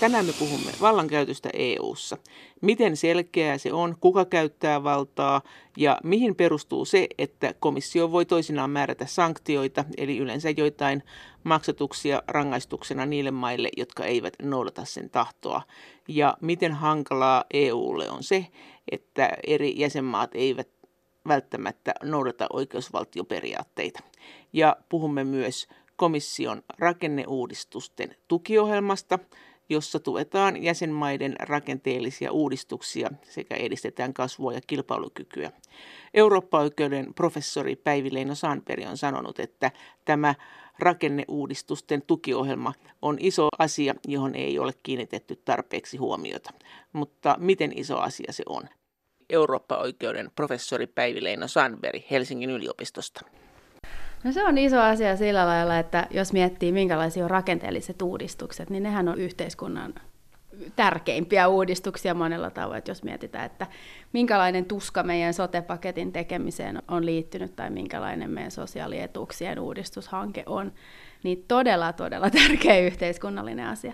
Tänään me puhumme vallankäytöstä EU:ssa. Miten selkeää se on, kuka käyttää valtaa ja mihin perustuu se, että komissio voi toisinaan määrätä sanktioita, eli yleensä joitain maksatuksia rangaistuksena niille maille, jotka eivät noudata sen tahtoa. Ja miten hankalaa EUlle on se, että eri jäsenmaat eivät välttämättä noudata oikeusvaltioperiaatteita. Ja puhumme myös komission rakenneuudistusten tukiohjelmasta, jossa tuetaan jäsenmaiden rakenteellisia uudistuksia sekä edistetään kasvua ja kilpailukykyä. Eurooppa-oikeuden professori Päivi-Leino Sanperi on sanonut, että tämä rakenneuudistusten tukiohjelma on iso asia, johon ei ole kiinnitetty tarpeeksi huomiota. Mutta miten iso asia se on? Eurooppa-oikeuden professori Päivi-Leino Sanberi Helsingin yliopistosta. No se on iso asia sillä lailla, että jos miettii minkälaisia on rakenteelliset uudistukset, niin nehän on yhteiskunnan tärkeimpiä uudistuksia monella tavoin, jos mietitään, että minkälainen tuska meidän sote-paketin tekemiseen on liittynyt tai minkälainen meidän sosiaalietuuksien uudistushanke on, niin todella, todella tärkeä yhteiskunnallinen asia.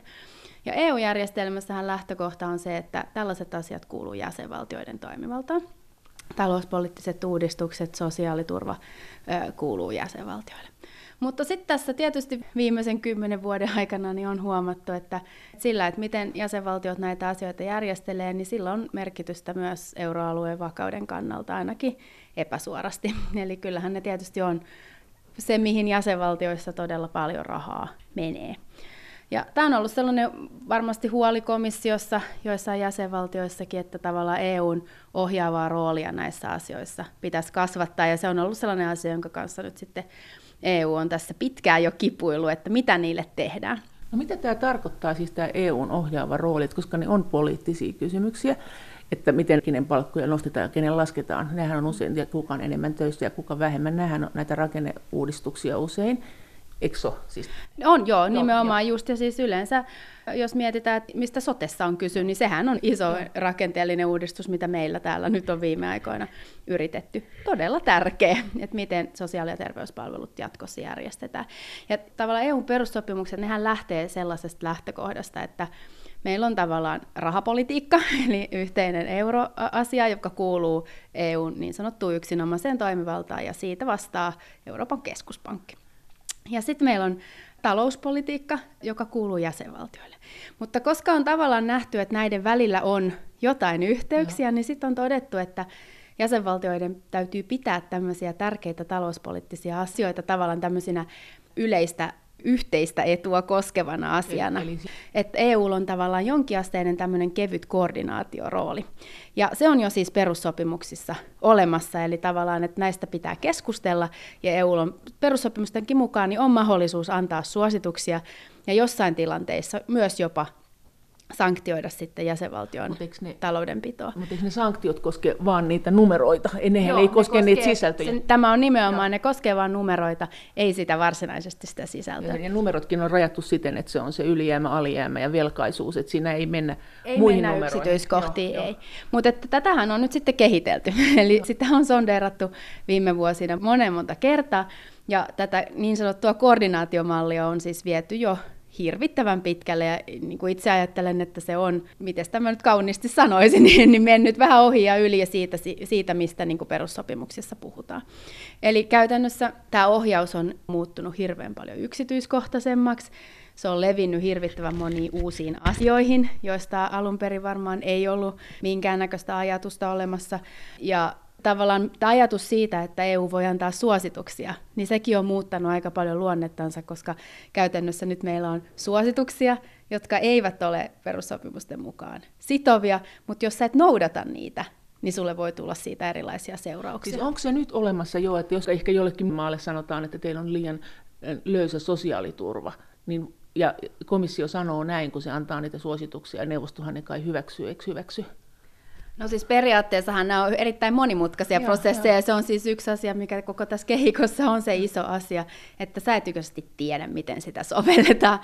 Ja EU-järjestelmässähän lähtökohta on se, että tällaiset asiat kuuluu jäsenvaltioiden toimivaltaan talouspoliittiset uudistukset, sosiaaliturva kuuluu jäsenvaltioille. Mutta sitten tässä tietysti viimeisen kymmenen vuoden aikana niin on huomattu, että sillä, että miten jäsenvaltiot näitä asioita järjestelee, niin sillä on merkitystä myös euroalueen vakauden kannalta ainakin epäsuorasti. Eli kyllähän ne tietysti on se, mihin jäsenvaltioissa todella paljon rahaa menee. Ja tämä on ollut sellainen varmasti huoli komissiossa, joissain jäsenvaltioissakin, että tavallaan EUn ohjaavaa roolia näissä asioissa pitäisi kasvattaa, ja se on ollut sellainen asia, jonka kanssa nyt sitten EU on tässä pitkään jo kipuillut, että mitä niille tehdään. No mitä tämä tarkoittaa siis tämä EUn ohjaava rooli, koska ne on poliittisia kysymyksiä, että miten kenen palkkoja nostetaan ja kenen lasketaan. Nehän on usein, ja kuka on enemmän töissä ja kuka vähemmän. Nämähän on näitä rakenneuudistuksia usein. Eikö siis? On joo, nimenomaan jo. just. Ja siis yleensä, jos mietitään, että mistä sotessa on kysy, niin sehän on iso no. rakenteellinen uudistus, mitä meillä täällä nyt on viime aikoina yritetty. Todella tärkeä, että miten sosiaali- ja terveyspalvelut jatkossa järjestetään. Ja tavallaan EU-perussopimukset, nehän lähtee sellaisesta lähtökohdasta, että Meillä on tavallaan rahapolitiikka, eli yhteinen euroasia, joka kuuluu EUn niin sanottuun yksinomaiseen toimivaltaan, ja siitä vastaa Euroopan keskuspankki. Ja sitten meillä on talouspolitiikka, joka kuuluu jäsenvaltioille. Mutta koska on tavallaan nähty, että näiden välillä on jotain yhteyksiä, no. niin sitten on todettu, että jäsenvaltioiden täytyy pitää tämmöisiä tärkeitä talouspoliittisia asioita tavallaan tämmöisinä yleistä yhteistä etua koskevana asiana. Eli... Että EU on tavallaan jonkinasteinen tämmöinen kevyt koordinaatiorooli. Ja se on jo siis perussopimuksissa olemassa, eli tavallaan, että näistä pitää keskustella, ja EU on perussopimustenkin mukaan niin on mahdollisuus antaa suosituksia, ja jossain tilanteissa myös jopa sanktioida sitten jäsenvaltion ne, taloudenpitoa. Mutta eikö ne sanktiot koske vain niitä numeroita? Nehän Joo, ei koske, koskee, niitä sisältöjä. Sen, tämä on nimenomaan, Joo. ne koskee vain numeroita, ei sitä varsinaisesti sitä sisältöä. Ja, ja numerotkin on rajattu siten, että se on se ylijäämä, alijäämä ja velkaisuus, että siinä ei mennä ei muihin mennä numeroihin. yksityiskohtiin, Joo, ei. Mutta tätähän on nyt sitten kehitelty, eli sitä on sondeerattu viime vuosina monen monta kertaa, ja tätä niin sanottua koordinaatiomallia on siis viety jo hirvittävän pitkälle ja niin kuin itse ajattelen, että se on, miten tämä nyt kauniisti sanoisin, niin, niin mennyt vähän ohi ja yli ja siitä, siitä mistä niin kuin perussopimuksessa puhutaan. Eli käytännössä tämä ohjaus on muuttunut hirveän paljon yksityiskohtaisemmaksi, se on levinnyt hirvittävän moniin uusiin asioihin, joista alun perin varmaan ei ollut minkäännäköistä ajatusta olemassa. Ja tavallaan ajatus siitä, että EU voi antaa suosituksia, niin sekin on muuttanut aika paljon luonnettansa, koska käytännössä nyt meillä on suosituksia, jotka eivät ole perussopimusten mukaan sitovia, mutta jos sä et noudata niitä, niin sulle voi tulla siitä erilaisia seurauksia. Siis onko se nyt olemassa jo, että jos ehkä jollekin maalle sanotaan, että teillä on liian löysä sosiaaliturva, niin, ja komissio sanoo näin, kun se antaa niitä suosituksia, ja neuvostohan ne kai hyväksyy, eikö hyväksy? No siis periaatteessahan nämä on erittäin monimutkaisia joo, prosesseja, joo. ja se on siis yksi asia, mikä koko tässä kehikossa on se iso asia, että sä et tiedä, miten sitä sovelletaan.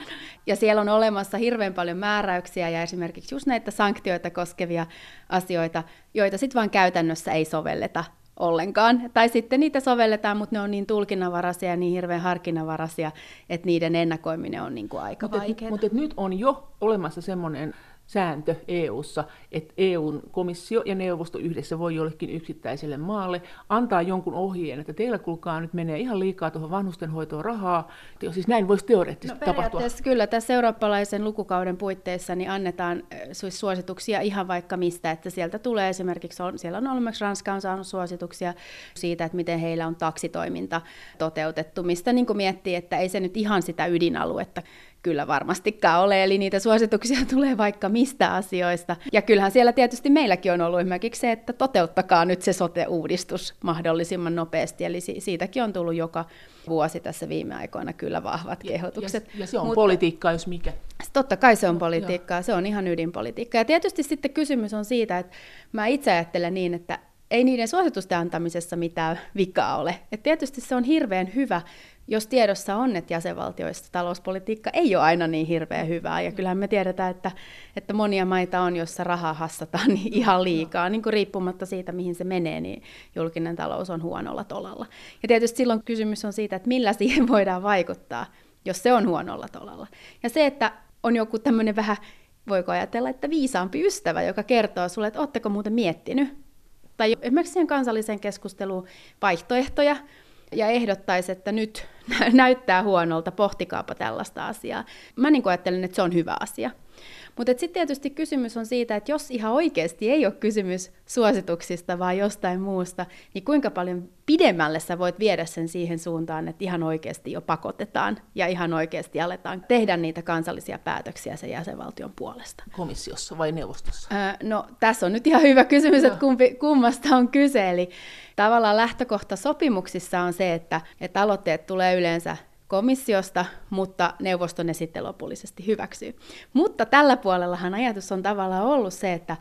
Ja siellä on olemassa hirveän paljon määräyksiä ja esimerkiksi just näitä sanktioita koskevia asioita, joita sitten vaan käytännössä ei sovelleta ollenkaan. Tai sitten niitä sovelletaan, mutta ne on niin tulkinnanvaraisia ja niin hirveän harkinnanvaraisia, että niiden ennakoiminen on niin kuin aika vaikeaa. Mutta nyt on jo olemassa semmoinen sääntö EU:ssa, että EUn komissio ja neuvosto yhdessä voi jollekin yksittäiselle maalle antaa jonkun ohjeen, että teillä kuulkaa nyt menee ihan liikaa tuohon vanhustenhoitoon rahaa. Siis näin voisi teoreettisesti no, tapahtua. Kyllä, tässä eurooppalaisen lukukauden puitteissa niin annetaan siis suosituksia ihan vaikka mistä, että sieltä tulee esimerkiksi, on, siellä on olemassa Ranska on saanut suosituksia siitä, että miten heillä on taksitoiminta toteutettu, mistä niin miettii, että ei se nyt ihan sitä ydinaluetta kyllä varmastikaan ole, eli niitä suosituksia tulee vaikka mistä asioista. Ja kyllähän siellä tietysti meilläkin on ollut esimerkiksi se, että toteuttakaa nyt se sote-uudistus mahdollisimman nopeasti, eli siitäkin on tullut joka vuosi tässä viime aikoina kyllä vahvat kehotukset. Ja, ja se on Mutta, politiikkaa, jos mikä. Totta kai se on politiikkaa, se on ihan ydinpolitiikkaa. Ja tietysti sitten kysymys on siitä, että mä itse ajattelen niin, että ei niiden suositusten antamisessa mitään vikaa ole. Et tietysti se on hirveän hyvä, jos tiedossa on, että jäsenvaltioissa talouspolitiikka ei ole aina niin hirveän hyvää, ja kyllähän me tiedetään, että, että monia maita on, joissa rahaa hassataan niin ihan liikaa, niin kuin riippumatta siitä, mihin se menee, niin julkinen talous on huonolla tolalla. Ja tietysti silloin kysymys on siitä, että millä siihen voidaan vaikuttaa, jos se on huonolla tolalla. Ja se, että on joku tämmöinen vähän, voiko ajatella, että viisaampi ystävä, joka kertoo sulle, että ootteko muuten miettinyt, tai esimerkiksi siihen kansalliseen keskusteluun vaihtoehtoja, ja ehdottaisi, että nyt näyttää huonolta, pohtikaapa tällaista asiaa. Mä niin ajattelen, että se on hyvä asia. Mutta sitten tietysti kysymys on siitä, että jos ihan oikeasti ei ole kysymys suosituksista, vaan jostain muusta, niin kuinka paljon pidemmälle sä voit viedä sen siihen suuntaan, että ihan oikeasti jo pakotetaan ja ihan oikeasti aletaan tehdä niitä kansallisia päätöksiä sen jäsenvaltion puolesta. Komissiossa vai neuvostossa? Öö, no tässä on nyt ihan hyvä kysymys, että kumpi, kummasta on kyse. Eli tavallaan lähtökohta sopimuksissa on se, että, että aloitteet tulee yleensä komissiosta, mutta neuvosto ne sitten lopullisesti hyväksyy. Mutta tällä puolellahan ajatus on tavallaan ollut se, että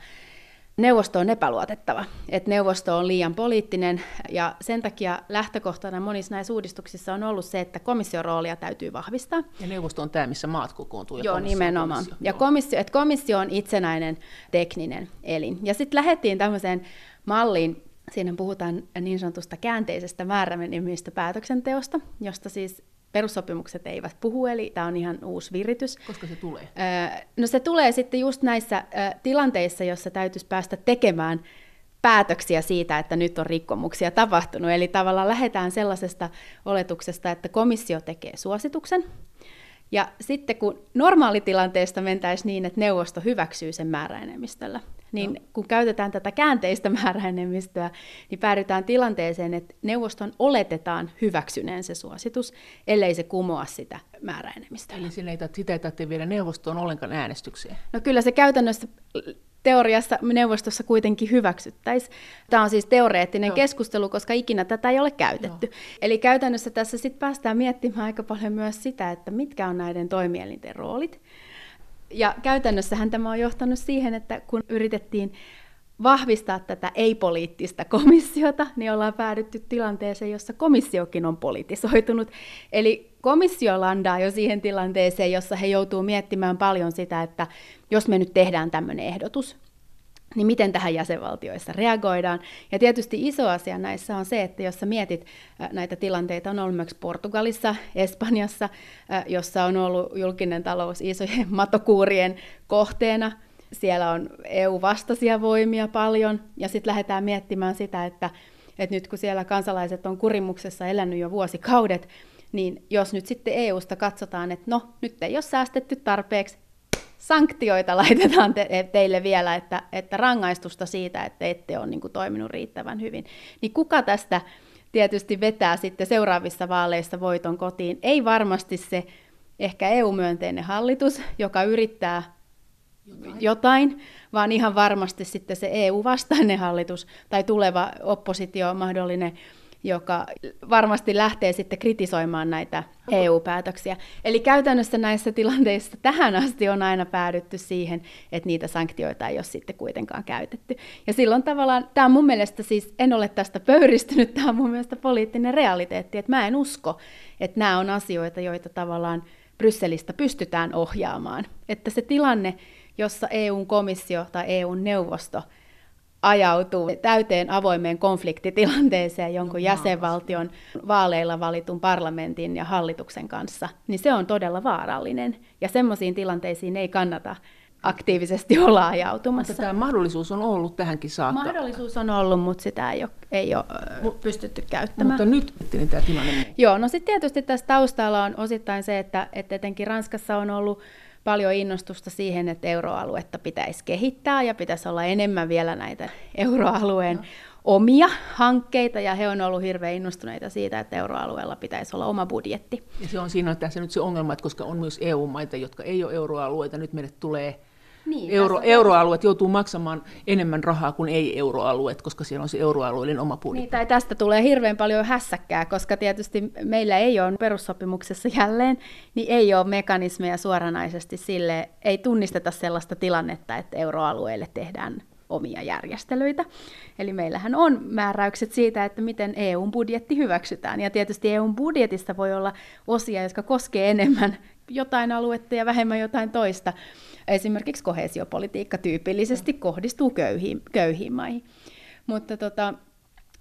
neuvosto on epäluotettava, että neuvosto on liian poliittinen ja sen takia lähtökohtana monissa näissä uudistuksissa on ollut se, että komission roolia täytyy vahvistaa. Ja neuvosto on tämä, missä maat kokoontuu. Ja Joo, nimenomaan. Komissio. Ja komissio, että komissio on itsenäinen tekninen elin. Ja sitten lähdettiin tämmöiseen malliin, siinä puhutaan niin sanotusta käänteisestä määräenemmistö päätöksenteosta, josta siis perussopimukset eivät puhu, eli tämä on ihan uusi viritys. Koska se tulee? no se tulee sitten just näissä tilanteissa, jossa täytyisi päästä tekemään päätöksiä siitä, että nyt on rikkomuksia tapahtunut. Eli tavallaan lähdetään sellaisesta oletuksesta, että komissio tekee suosituksen, ja sitten kun normaalitilanteesta mentäisiin niin, että neuvosto hyväksyy sen määräenemmistöllä, niin no. kun käytetään tätä käänteistä määräenemmistöä, niin päädytään tilanteeseen, että neuvoston oletetaan hyväksyneen se suositus, ellei se kumoa sitä määräenemmistöä. Eli sitä ei, sitä ei tarvitse viedä neuvostoon ollenkaan äänestykseen? No kyllä se käytännössä teoriassa neuvostossa kuitenkin hyväksyttäisiin. Tämä on siis teoreettinen Joo. keskustelu, koska ikinä tätä ei ole käytetty. Joo. Eli käytännössä tässä sitten päästään miettimään aika paljon myös sitä, että mitkä on näiden toimielinten roolit. Ja käytännössähän tämä on johtanut siihen, että kun yritettiin vahvistaa tätä ei-poliittista komissiota, niin ollaan päädytty tilanteeseen, jossa komissiokin on politisoitunut. Eli komissio landaa jo siihen tilanteeseen, jossa he joutuu miettimään paljon sitä, että jos me nyt tehdään tämmöinen ehdotus, niin miten tähän jäsenvaltioissa reagoidaan. Ja tietysti iso asia näissä on se, että jos sä mietit näitä tilanteita, on ollut myös Portugalissa, Espanjassa, jossa on ollut julkinen talous isojen matokuurien kohteena, siellä on EU-vastaisia voimia paljon, ja sitten lähdetään miettimään sitä, että, että nyt kun siellä kansalaiset on kurimuksessa elänyt jo vuosikaudet, niin jos nyt sitten EUsta katsotaan, että no, nyt ei ole säästetty tarpeeksi, sanktioita laitetaan te- teille vielä, että, että rangaistusta siitä, että ette ole niin kuin, toiminut riittävän hyvin. Niin kuka tästä tietysti vetää sitten seuraavissa vaaleissa voiton kotiin? Ei varmasti se ehkä EU-myönteinen hallitus, joka yrittää jotain. jotain, vaan ihan varmasti sitten se EU-vastainen hallitus tai tuleva oppositio, mahdollinen joka varmasti lähtee sitten kritisoimaan näitä EU-päätöksiä. Eli käytännössä näissä tilanteissa tähän asti on aina päädytty siihen, että niitä sanktioita ei ole sitten kuitenkaan käytetty. Ja silloin tavallaan, tämä on mun mielestä siis, en ole tästä pöyristynyt, tämä on mun mielestä poliittinen realiteetti, että mä en usko, että nämä on asioita, joita tavallaan Brysselistä pystytään ohjaamaan. Että se tilanne, jossa EUn komissio tai EUn neuvosto ajautuu täyteen avoimeen konfliktitilanteeseen jonkun jäsenvaltion vaaleilla valitun parlamentin ja hallituksen kanssa, niin se on todella vaarallinen. Ja semmoisiin tilanteisiin ei kannata aktiivisesti olla ajautumassa. Mutta tämä mahdollisuus on ollut tähänkin saakka. Mahdollisuus on ollut, mutta sitä ei ole, ei ole Mut, pystytty käyttämään. Mutta nyt niin tämä tilanne Joo, no sitten tietysti tässä taustalla on osittain se, että, että etenkin Ranskassa on ollut paljon innostusta siihen, että euroaluetta pitäisi kehittää ja pitäisi olla enemmän vielä näitä euroalueen no. omia hankkeita, ja he on ollut hirveän innostuneita siitä, että euroalueella pitäisi olla oma budjetti. Ja se on siinä tässä nyt se ongelma, että koska on myös EU-maita, jotka ei ole euroalueita, nyt meille tulee niin, Euro, euroalueet joutuu maksamaan enemmän rahaa kuin ei-euroalueet, koska siellä on se euroalueiden oma budjetti. Niin, tai tästä tulee hirveän paljon hässäkkää, koska tietysti meillä ei ole perussopimuksessa jälleen, niin ei ole mekanismeja suoranaisesti sille, ei tunnisteta sellaista tilannetta, että euroalueelle tehdään omia järjestelyitä. Eli meillähän on määräykset siitä, että miten EU-budjetti hyväksytään. Ja tietysti EU-budjetista voi olla osia, jotka koskee enemmän jotain aluetta ja vähemmän jotain toista esimerkiksi kohesiopolitiikka tyypillisesti kohdistuu köyhiin, köyhiin maihin. Mutta tota,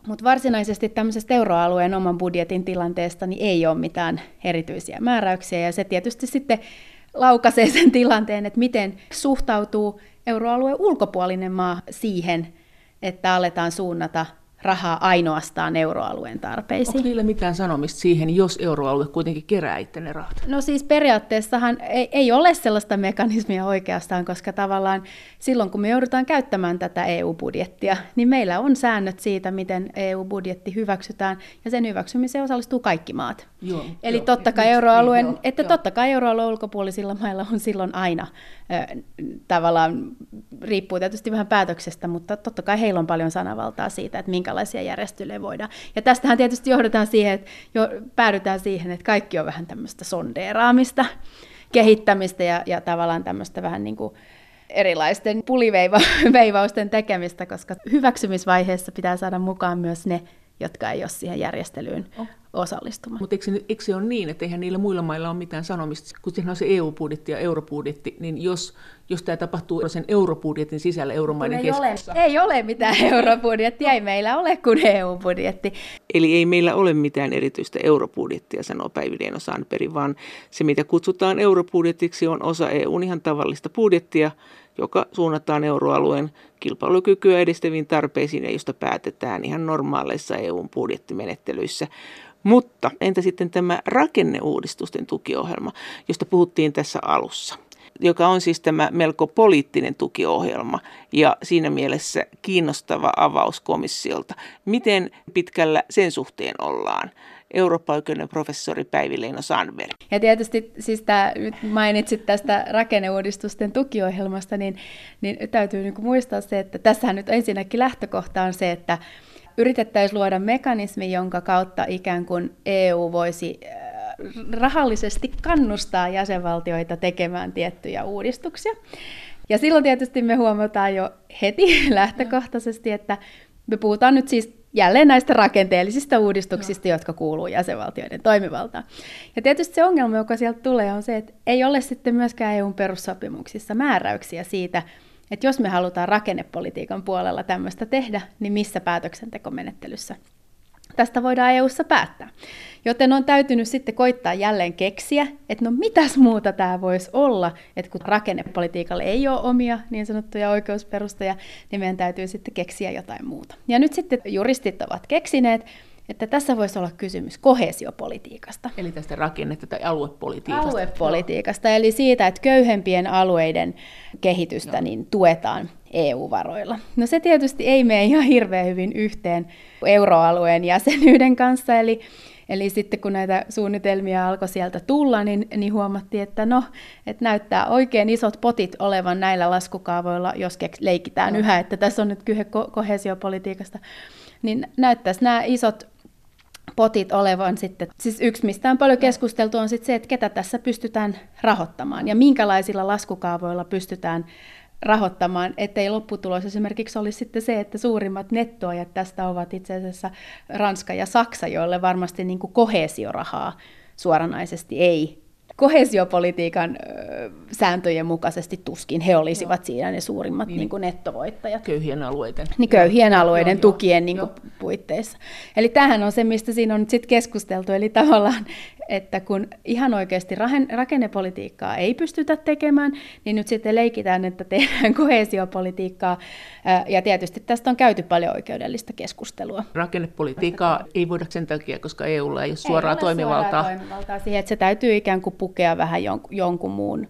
mutta varsinaisesti tämmöisestä euroalueen oman budjetin tilanteesta niin ei ole mitään erityisiä määräyksiä, ja se tietysti sitten laukaisee sen tilanteen, että miten suhtautuu euroalueen ulkopuolinen maa siihen, että aletaan suunnata rahaa ainoastaan euroalueen tarpeisiin. Onko niillä mitään sanomista siihen, jos euroalue kuitenkin kerää itse ne rahat? No siis periaatteessahan ei, ei ole sellaista mekanismia oikeastaan, koska tavallaan silloin kun me joudutaan käyttämään tätä EU-budjettia, niin meillä on säännöt siitä, miten EU-budjetti hyväksytään, ja sen hyväksymiseen osallistuu kaikki maat. Joo, Eli jo, totta kai euroalueen, niin, että jo. totta kai euroalueen ulkopuolisilla mailla on silloin aina tavallaan, riippuu tietysti vähän päätöksestä, mutta totta kai heillä on paljon sanavaltaa siitä, että minkälaisia järjestelyjä voidaan. Ja tästähän tietysti johdetaan siihen, että jo, päädytään siihen, että kaikki on vähän tämmöistä sondeeraamista, kehittämistä ja, ja tavallaan tämmöistä vähän niin kuin erilaisten puliveivausten tekemistä, koska hyväksymisvaiheessa pitää saada mukaan myös ne, jotka ei ole siihen järjestelyyn oh osallistumaan. Mutta eikö, eikö se ole niin, että eihän niillä muilla mailla ole mitään sanomista, kun siinä on se EU-budjetti ja eurobudjetti, niin jos, jos tämä tapahtuu sen eurobudjetin sisällä euromaiden keskuudessa... Ei ole, ei ole mitään eurobudjettia, ei meillä ole kuin EU-budjetti. Eli ei meillä ole mitään erityistä eurobudjettia, sanoo Päivi Leino Sandberg, vaan se mitä kutsutaan eurobudjetiksi on osa EUn ihan tavallista budjettia, joka suunnataan euroalueen kilpailukykyä edistäviin tarpeisiin ja josta päätetään ihan normaaleissa EUn budjettimenettelyissä. Mutta entä sitten tämä rakenneuudistusten tukiohjelma, josta puhuttiin tässä alussa? joka on siis tämä melko poliittinen tukiohjelma ja siinä mielessä kiinnostava avaus komissiolta. Miten pitkällä sen suhteen ollaan? Eurooppa-oikeuden professori Päivi Leino Sandberg. Ja tietysti siis tämä, mainitsit tästä rakenneuudistusten tukiohjelmasta, niin, niin täytyy niin muistaa se, että tässähän nyt ensinnäkin lähtökohta on se, että yritettäisiin luoda mekanismi, jonka kautta ikään kuin EU voisi äh, rahallisesti kannustaa jäsenvaltioita tekemään tiettyjä uudistuksia. Ja silloin tietysti me huomataan jo heti lähtökohtaisesti, että me puhutaan nyt siis jälleen näistä rakenteellisista uudistuksista, no. jotka kuuluu jäsenvaltioiden toimivaltaan. Ja tietysti se ongelma, joka sieltä tulee, on se, että ei ole sitten myöskään EUn perussopimuksissa määräyksiä siitä, että jos me halutaan rakennepolitiikan puolella tämmöistä tehdä, niin missä päätöksentekomenettelyssä tästä voidaan EU:ssa päättää. Joten on täytynyt sitten koittaa jälleen keksiä, että no mitäs muuta tämä voisi olla, että kun rakennepolitiikalle ei ole omia niin sanottuja oikeusperusteja, niin meidän täytyy sitten keksiä jotain muuta. Ja nyt sitten juristit ovat keksineet, että tässä voisi olla kysymys kohesiopolitiikasta. Eli tästä rakennetta tai aluepolitiikasta. Aluepolitiikasta, eli siitä, että köyhempien alueiden kehitystä niin tuetaan EU-varoilla. No se tietysti ei mene ihan hirveän hyvin yhteen euroalueen jäsenyyden kanssa, eli Eli sitten kun näitä suunnitelmia alkoi sieltä tulla, niin, niin huomattiin, että no, että näyttää oikein isot potit olevan näillä laskukaavoilla, jos leikitään no. yhä, että tässä on nyt kyse ko- kohesiopolitiikasta, niin näyttäisi nämä isot potit olevan sitten, siis yksi mistä on paljon keskusteltu on sitten se, että ketä tässä pystytään rahoittamaan ja minkälaisilla laskukaavoilla pystytään rahoittamaan, ettei lopputulos esimerkiksi olisi sitten se, että suurimmat nettoajat tästä ovat itse asiassa Ranska ja Saksa, joille varmasti niin kuin kohesiorahaa suoranaisesti ei kohesiopolitiikan sääntöjen mukaisesti tuskin he olisivat Joo. siinä ne suurimmat niin, niin kuin nettovoittajat. Köyhien alueiden. Niin köyhien alueiden Joo, tukien niin kuin, puitteissa. Eli tämähän on se, mistä siinä on nyt sit keskusteltu. Eli tavallaan että kun ihan oikeasti rakennepolitiikkaa ei pystytä tekemään, niin nyt sitten leikitään, että tehdään kohesiopolitiikkaa. Ja tietysti tästä on käyty paljon oikeudellista keskustelua. Rakennepolitiikkaa ei voida sen takia, koska EUlla ei ole suoraa ei ole toimivaltaa. Suoraa toimivaltaa siihen, että se täytyy ikään kuin pukea vähän jonkun muun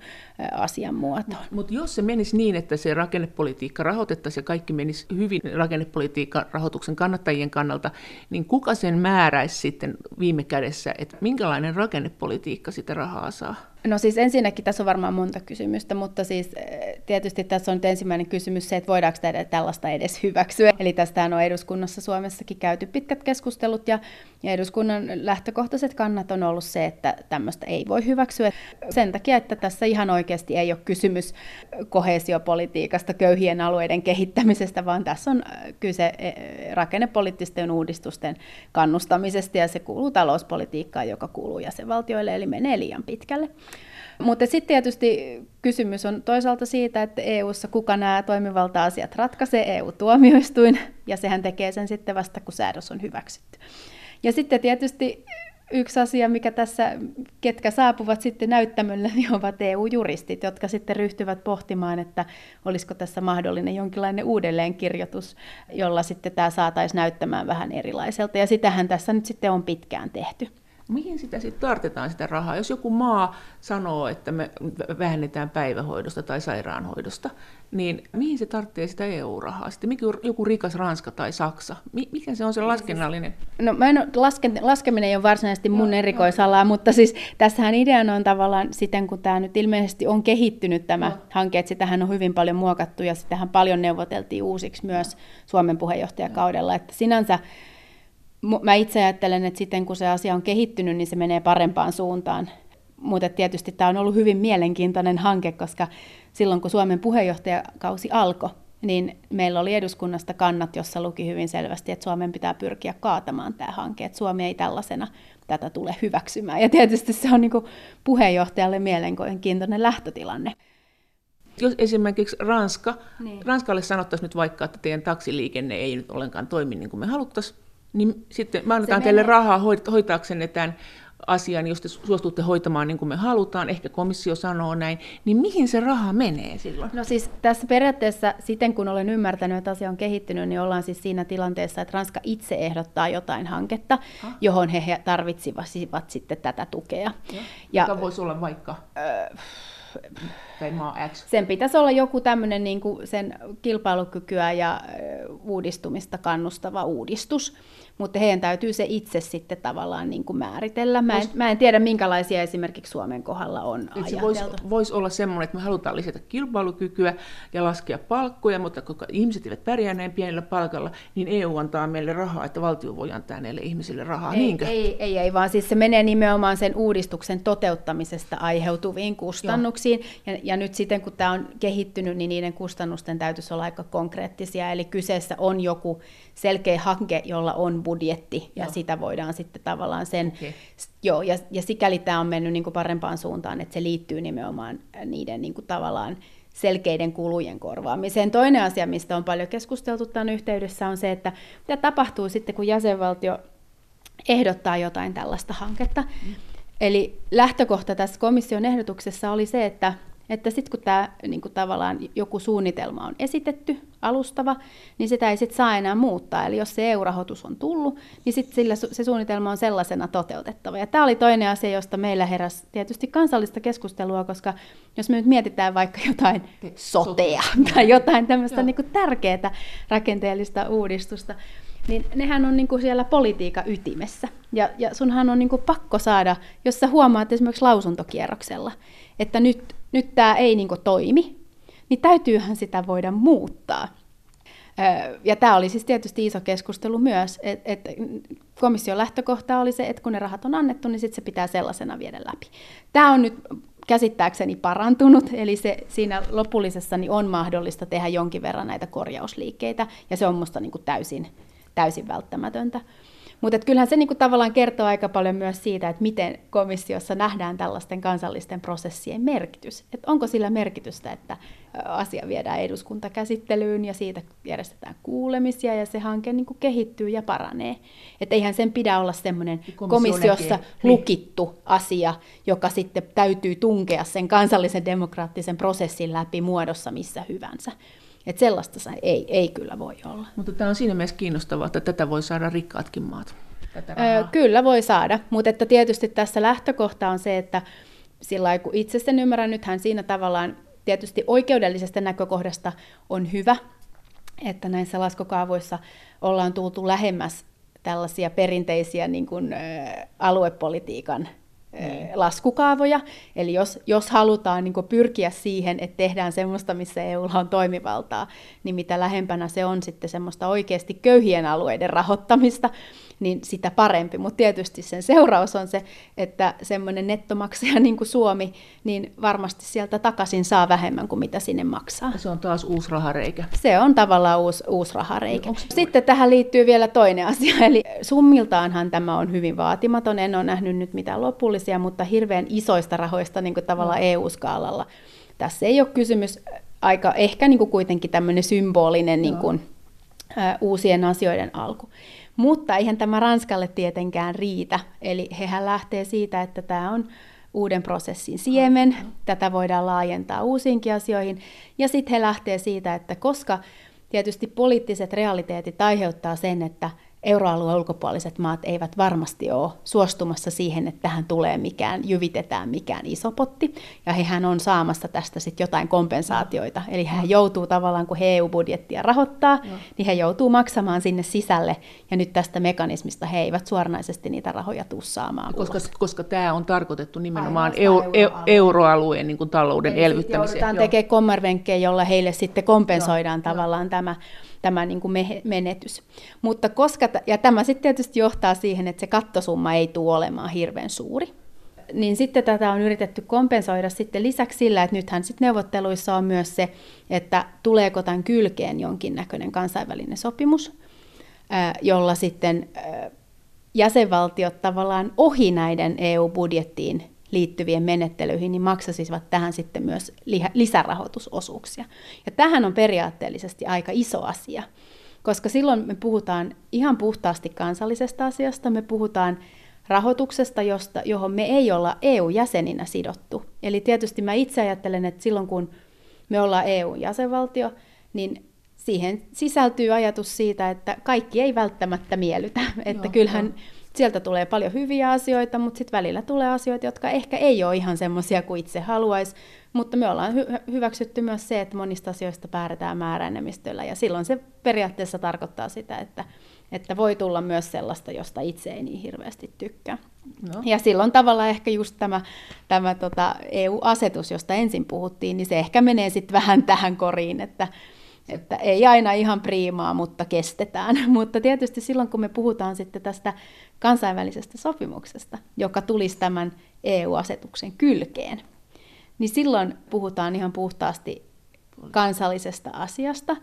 asian muotoon. Mutta jos se menisi niin, että se rakennepolitiikka rahoitettaisiin ja kaikki menisi hyvin rakennepolitiikan rahoituksen kannattajien kannalta, niin kuka sen määräisi sitten viime kädessä, että minkälainen rakennepolitiikka sitä rahaa saa? No siis ensinnäkin tässä on varmaan monta kysymystä, mutta siis tietysti tässä on nyt ensimmäinen kysymys se, että voidaanko tällaista edes hyväksyä. Eli tästä on eduskunnassa Suomessakin käyty pitkät keskustelut ja, ja eduskunnan lähtökohtaiset kannat on ollut se, että tämmöistä ei voi hyväksyä. Sen takia, että tässä ihan oikeasti ei ole kysymys kohesiopolitiikasta, köyhien alueiden kehittämisestä, vaan tässä on eh, kyse eh, rakennepoliittisten uudistusten kannustamisesta ja se kuuluu talouspolitiikkaan, joka kuuluu jäsenvaltioille, eli menee liian pitkälle. Mutta sitten tietysti kysymys on toisaalta siitä, että EU-ssa kuka nämä toimivalta-asiat ratkaisee, EU-tuomioistuin, ja sehän tekee sen sitten vasta, kun säädös on hyväksytty. Ja sitten tietysti yksi asia, mikä tässä, ketkä saapuvat sitten näyttämölle, niin ovat EU-juristit, jotka sitten ryhtyvät pohtimaan, että olisiko tässä mahdollinen jonkinlainen uudelleenkirjoitus, jolla sitten tämä saataisiin näyttämään vähän erilaiselta. Ja sitähän tässä nyt sitten on pitkään tehty mihin sitä sitten tartetaan sitä rahaa? Jos joku maa sanoo, että me vähennetään päivähoidosta tai sairaanhoidosta, niin mihin se tarvitsee sitä EU-rahaa? Sitten mikä joku rikas Ranska tai Saksa? Mikä se on se laskennallinen? No mä en, laske, laskeminen ei ole varsinaisesti mun no, erikoisalaa, no. mutta siis tässähän ideana on tavallaan siten, kun tämä nyt ilmeisesti on kehittynyt tämä no. hanke, että sitähän on hyvin paljon muokattu ja sitähän paljon neuvoteltiin uusiksi myös Suomen puheenjohtajakaudella, että sinänsä mä itse ajattelen, että sitten kun se asia on kehittynyt, niin se menee parempaan suuntaan. Mutta tietysti tämä on ollut hyvin mielenkiintoinen hanke, koska silloin kun Suomen puheenjohtajakausi alkoi, niin meillä oli eduskunnasta kannat, jossa luki hyvin selvästi, että Suomen pitää pyrkiä kaatamaan tämä hanke, että Suomi ei tällaisena tätä tule hyväksymään. Ja tietysti se on niin puheenjohtajalle mielenkiintoinen lähtötilanne. Jos esimerkiksi Ranska, niin. Ranskalle sanottaisiin nyt vaikka, että teidän taksiliikenne ei nyt ollenkaan toimi niin kuin me haluttaisiin, niin sitten me annetaan teille rahaa hoitaaksenne tämän asian, jos te suostutte hoitamaan niin kuin me halutaan, ehkä komissio sanoo näin, niin mihin se raha menee silloin? No siis tässä periaatteessa, siten kun olen ymmärtänyt, että asia on kehittynyt, niin ollaan siis siinä tilanteessa, että Ranska itse ehdottaa jotain hanketta, ha? johon he tarvitsivat sitten tätä tukea. Ja, ja, Joka voisi olla vaikka... Öö, tai maa X? Sen pitäisi olla joku tämmöinen niin sen kilpailukykyä ja uudistumista kannustava uudistus mutta heidän täytyy se itse sitten tavallaan niin kuin määritellä. Mä en, vois, mä en tiedä, minkälaisia esimerkiksi Suomen kohdalla on ajateltu. Se voisi vois olla semmoinen, että me halutaan lisätä kilpailukykyä ja laskea palkkoja, mutta koska ihmiset eivät pärjää näin pienellä palkalla, niin EU antaa meille rahaa, että valtio voi antaa näille ihmisille rahaa. Ei, Niinkö? ei, ei, ei, vaan siis se menee nimenomaan sen uudistuksen toteuttamisesta aiheutuviin kustannuksiin. Ja, ja nyt sitten, kun tämä on kehittynyt, niin niiden kustannusten täytyisi olla aika konkreettisia. Eli kyseessä on joku selkeä hanke, jolla on budjetti, ja joo. sitä voidaan sitten tavallaan sen, okay. joo, ja, ja sikäli tämä on mennyt niin kuin parempaan suuntaan, että se liittyy nimenomaan niiden niin kuin tavallaan selkeiden kulujen korvaamiseen. Toinen asia, mistä on paljon keskusteltu tämän yhteydessä, on se, että mitä tapahtuu sitten, kun jäsenvaltio ehdottaa jotain tällaista hanketta. Mm. Eli lähtökohta tässä komission ehdotuksessa oli se, että että sitten kun tämä niin tavallaan joku suunnitelma on esitetty, alustava, niin sitä ei sitten saa enää muuttaa. Eli jos se EU-rahoitus on tullut, niin sitten sillä se suunnitelma on sellaisena toteutettava. Ja tämä oli toinen asia, josta meillä heräsi tietysti kansallista keskustelua, koska jos me nyt mietitään vaikka jotain sotea tai jotain tämmöistä niin tärkeää rakenteellista uudistusta, niin nehän on niin kuin siellä politiikan ytimessä. Ja, ja sunhan on niin kuin pakko saada, jos sä huomaat esimerkiksi lausuntokierroksella, että nyt, nyt tämä ei niin kuin toimi, niin täytyyhän sitä voida muuttaa. Ja tämä oli siis tietysti iso keskustelu myös, että et komission lähtökohta oli se, että kun ne rahat on annettu, niin sitten se pitää sellaisena viedä läpi. Tämä on nyt käsittääkseni parantunut, eli se siinä lopullisessa niin on mahdollista tehdä jonkin verran näitä korjausliikkeitä, ja se on minusta niin täysin, täysin välttämätöntä. Mutta kyllähän se niinku tavallaan kertoo aika paljon myös siitä, että miten komissiossa nähdään tällaisten kansallisten prosessien merkitys. Et onko sillä merkitystä, että asia viedään eduskuntakäsittelyyn ja siitä järjestetään kuulemisia ja se hanke niinku kehittyy ja paranee. Että eihän sen pidä olla semmoinen komissiossa näkee. lukittu asia, joka sitten täytyy tunkea sen kansallisen demokraattisen prosessin läpi muodossa missä hyvänsä. Että sellaista ei, ei kyllä voi olla. Mutta tämä on siinä mielessä kiinnostavaa, että tätä voi saada rikkaatkin maat. Öö, kyllä voi saada, mutta että tietysti tässä lähtökohta on se, että sillä kun itse sen ymmärrän, nythän siinä tavallaan tietysti oikeudellisesta näkökohdasta on hyvä, että näissä laskokaavoissa ollaan tultu lähemmäs tällaisia perinteisiä niin kuin, ä, aluepolitiikan. Laskukaavoja. Eli jos, jos halutaan niin pyrkiä siihen, että tehdään semmoista, missä EUlla on toimivaltaa, niin mitä lähempänä se on sitten semmoista oikeasti köyhien alueiden rahoittamista, niin sitä parempi. Mutta tietysti sen seuraus on se, että semmoinen nettomaksaja niin kuin Suomi, niin varmasti sieltä takaisin saa vähemmän kuin mitä sinne maksaa. Se on taas uusi rahareikä. Se on tavallaan uusi, uusi rahareikä. Sitten tähän liittyy vielä toinen asia, eli summiltaanhan tämä on hyvin vaatimaton. En ole nähnyt nyt mitään lopullisia, mutta hirveän isoista rahoista niin kuin tavallaan no. EU-skaalalla. Tässä ei ole kysymys aika ehkä niin kuin kuitenkin tämmöinen symbolinen niin kuin, ä, uusien asioiden alku. Mutta eihän tämä Ranskalle tietenkään riitä. Eli hehän lähtee siitä, että tämä on uuden prosessin siemen, tätä voidaan laajentaa uusiinkin asioihin. Ja sitten he lähtee siitä, että koska tietysti poliittiset realiteetit aiheuttaa sen, että euroalueen ulkopuoliset maat eivät varmasti ole suostumassa siihen, että tähän tulee mikään, jyvitetään mikään iso potti, ja hehän on saamassa tästä sitten jotain kompensaatioita. Eli he joutuu tavallaan, kun he EU-budjettia rahoittaa, no. niin he joutuu maksamaan sinne sisälle, ja nyt tästä mekanismista he eivät suoranaisesti niitä rahoja tuu saamaan. Koska, koska tämä on tarkoitettu nimenomaan eu, euroalueen, euroalueen niin kuin talouden Eli elvyttämiseen. Joudutaan tekemään kommervenkkejä, jolla heille sitten kompensoidaan Joo. tavallaan Joo. tämä tämä niin kuin menetys. Mutta koska, ja tämä sitten tietysti johtaa siihen, että se kattosumma ei tule olemaan hirveän suuri. Niin sitten tätä on yritetty kompensoida sitten lisäksi sillä, että nythän sitten neuvotteluissa on myös se, että tuleeko tämän kylkeen jonkinnäköinen kansainvälinen sopimus, jolla sitten jäsenvaltiot tavallaan ohi näiden EU-budjettiin liittyvien menettelyihin, niin maksasivat tähän sitten myös lisärahoitusosuuksia. Ja tähän on periaatteellisesti aika iso asia, koska silloin me puhutaan ihan puhtaasti kansallisesta asiasta, me puhutaan rahoituksesta, josta, johon me ei olla EU-jäseninä sidottu. Eli tietysti mä itse ajattelen, että silloin kun me ollaan EU-jäsenvaltio, niin siihen sisältyy ajatus siitä, että kaikki ei välttämättä miellytä. Että Joo, kyllähän jo sieltä tulee paljon hyviä asioita, mutta sitten välillä tulee asioita, jotka ehkä ei ole ihan semmoisia kuin itse haluaisi, mutta me ollaan hy- hyväksytty myös se, että monista asioista päätetään määräenemmistöllä, ja silloin se periaatteessa tarkoittaa sitä, että, että voi tulla myös sellaista, josta itse ei niin hirveästi tykkää. No. Ja silloin tavallaan ehkä just tämä, tämä tota EU-asetus, josta ensin puhuttiin, niin se ehkä menee sitten vähän tähän koriin, että, että ei aina ihan priimaa, mutta kestetään. Mutta tietysti silloin, kun me puhutaan sitten tästä kansainvälisestä sopimuksesta, joka tulisi tämän EU-asetuksen kylkeen, niin silloin puhutaan ihan puhtaasti kansallisesta asiasta,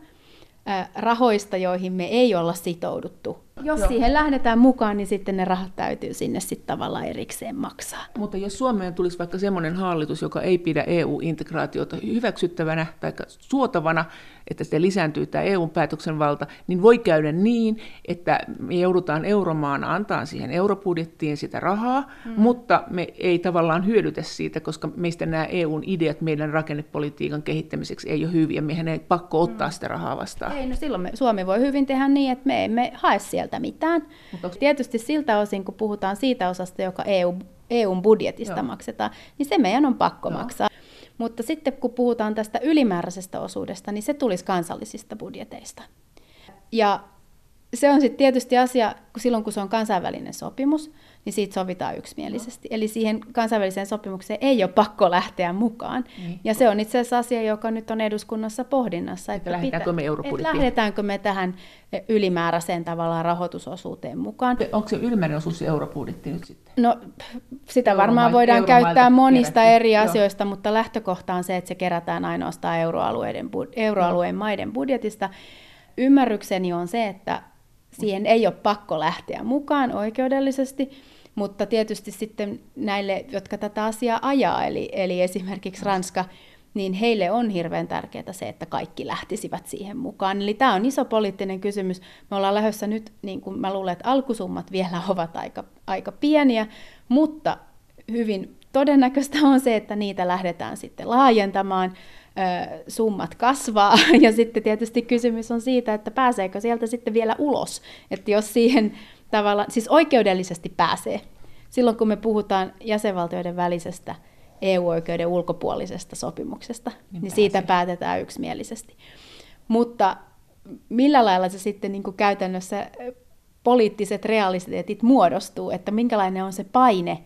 rahoista, joihin me ei olla sitouduttu jos Joo. siihen lähdetään mukaan, niin sitten ne rahat täytyy sinne sitten tavallaan erikseen maksaa. Mutta jos Suomeen tulisi vaikka semmoinen hallitus, joka ei pidä EU-integraatiota hyväksyttävänä tai suotavana, että se lisääntyy tämä EU-päätöksenvalta, niin voi käydä niin, että me joudutaan euromaan antaa siihen europudjettiin sitä rahaa, mm. mutta me ei tavallaan hyödytä siitä, koska meistä nämä EUn ideat meidän rakennepolitiikan kehittämiseksi ei ole hyviä. Mehän ei pakko ottaa mm. sitä rahaa vastaan. Ei, no silloin me, Suomi voi hyvin tehdä niin, että me emme hae sieltä sieltä mitään. Mutta tietysti siltä osin, kun puhutaan siitä osasta, joka EU, EUn budjetista Joo. maksetaan, niin se meidän on pakko Joo. maksaa. Mutta sitten kun puhutaan tästä ylimääräisestä osuudesta, niin se tulisi kansallisista budjeteista. Ja se on sitten tietysti asia, kun silloin kun se on kansainvälinen sopimus, niin siitä sovitaan yksimielisesti. No. Eli siihen kansainväliseen sopimukseen ei ole pakko lähteä mukaan. Niin. Ja se on itse asiassa asia, joka nyt on eduskunnassa pohdinnassa. Että, että lähdetäänkö me Että lähdetäänkö me tähän ylimääräiseen tavallaan rahoitusosuuteen mukaan. Onko se ylimääräinen osuus eurobudjetti nyt sitten? No sitä Euroma- varmaan voidaan käyttää monista kerätty. eri asioista, Joo. mutta lähtökohta on se, että se kerätään ainoastaan euroalueiden, euroalueen maiden budjetista. Ymmärrykseni on se, että Siihen ei ole pakko lähteä mukaan oikeudellisesti, mutta tietysti sitten näille, jotka tätä asiaa ajaa, eli, eli esimerkiksi Ranska, niin heille on hirveän tärkeää se, että kaikki lähtisivät siihen mukaan. Eli tämä on iso poliittinen kysymys. Me ollaan lähdössä nyt, niin kuin mä luulen, että alkusummat vielä ovat aika, aika pieniä, mutta hyvin todennäköistä on se, että niitä lähdetään sitten laajentamaan, summat kasvaa, ja sitten tietysti kysymys on siitä, että pääseekö sieltä sitten vielä ulos, että jos siihen tavalla, siis oikeudellisesti pääsee, silloin kun me puhutaan jäsenvaltioiden välisestä EU-oikeuden ulkopuolisesta sopimuksesta, niin, niin siitä päätetään yksimielisesti. Mutta millä lailla se sitten niin kuin käytännössä poliittiset realiteetit muodostuu, että minkälainen on se paine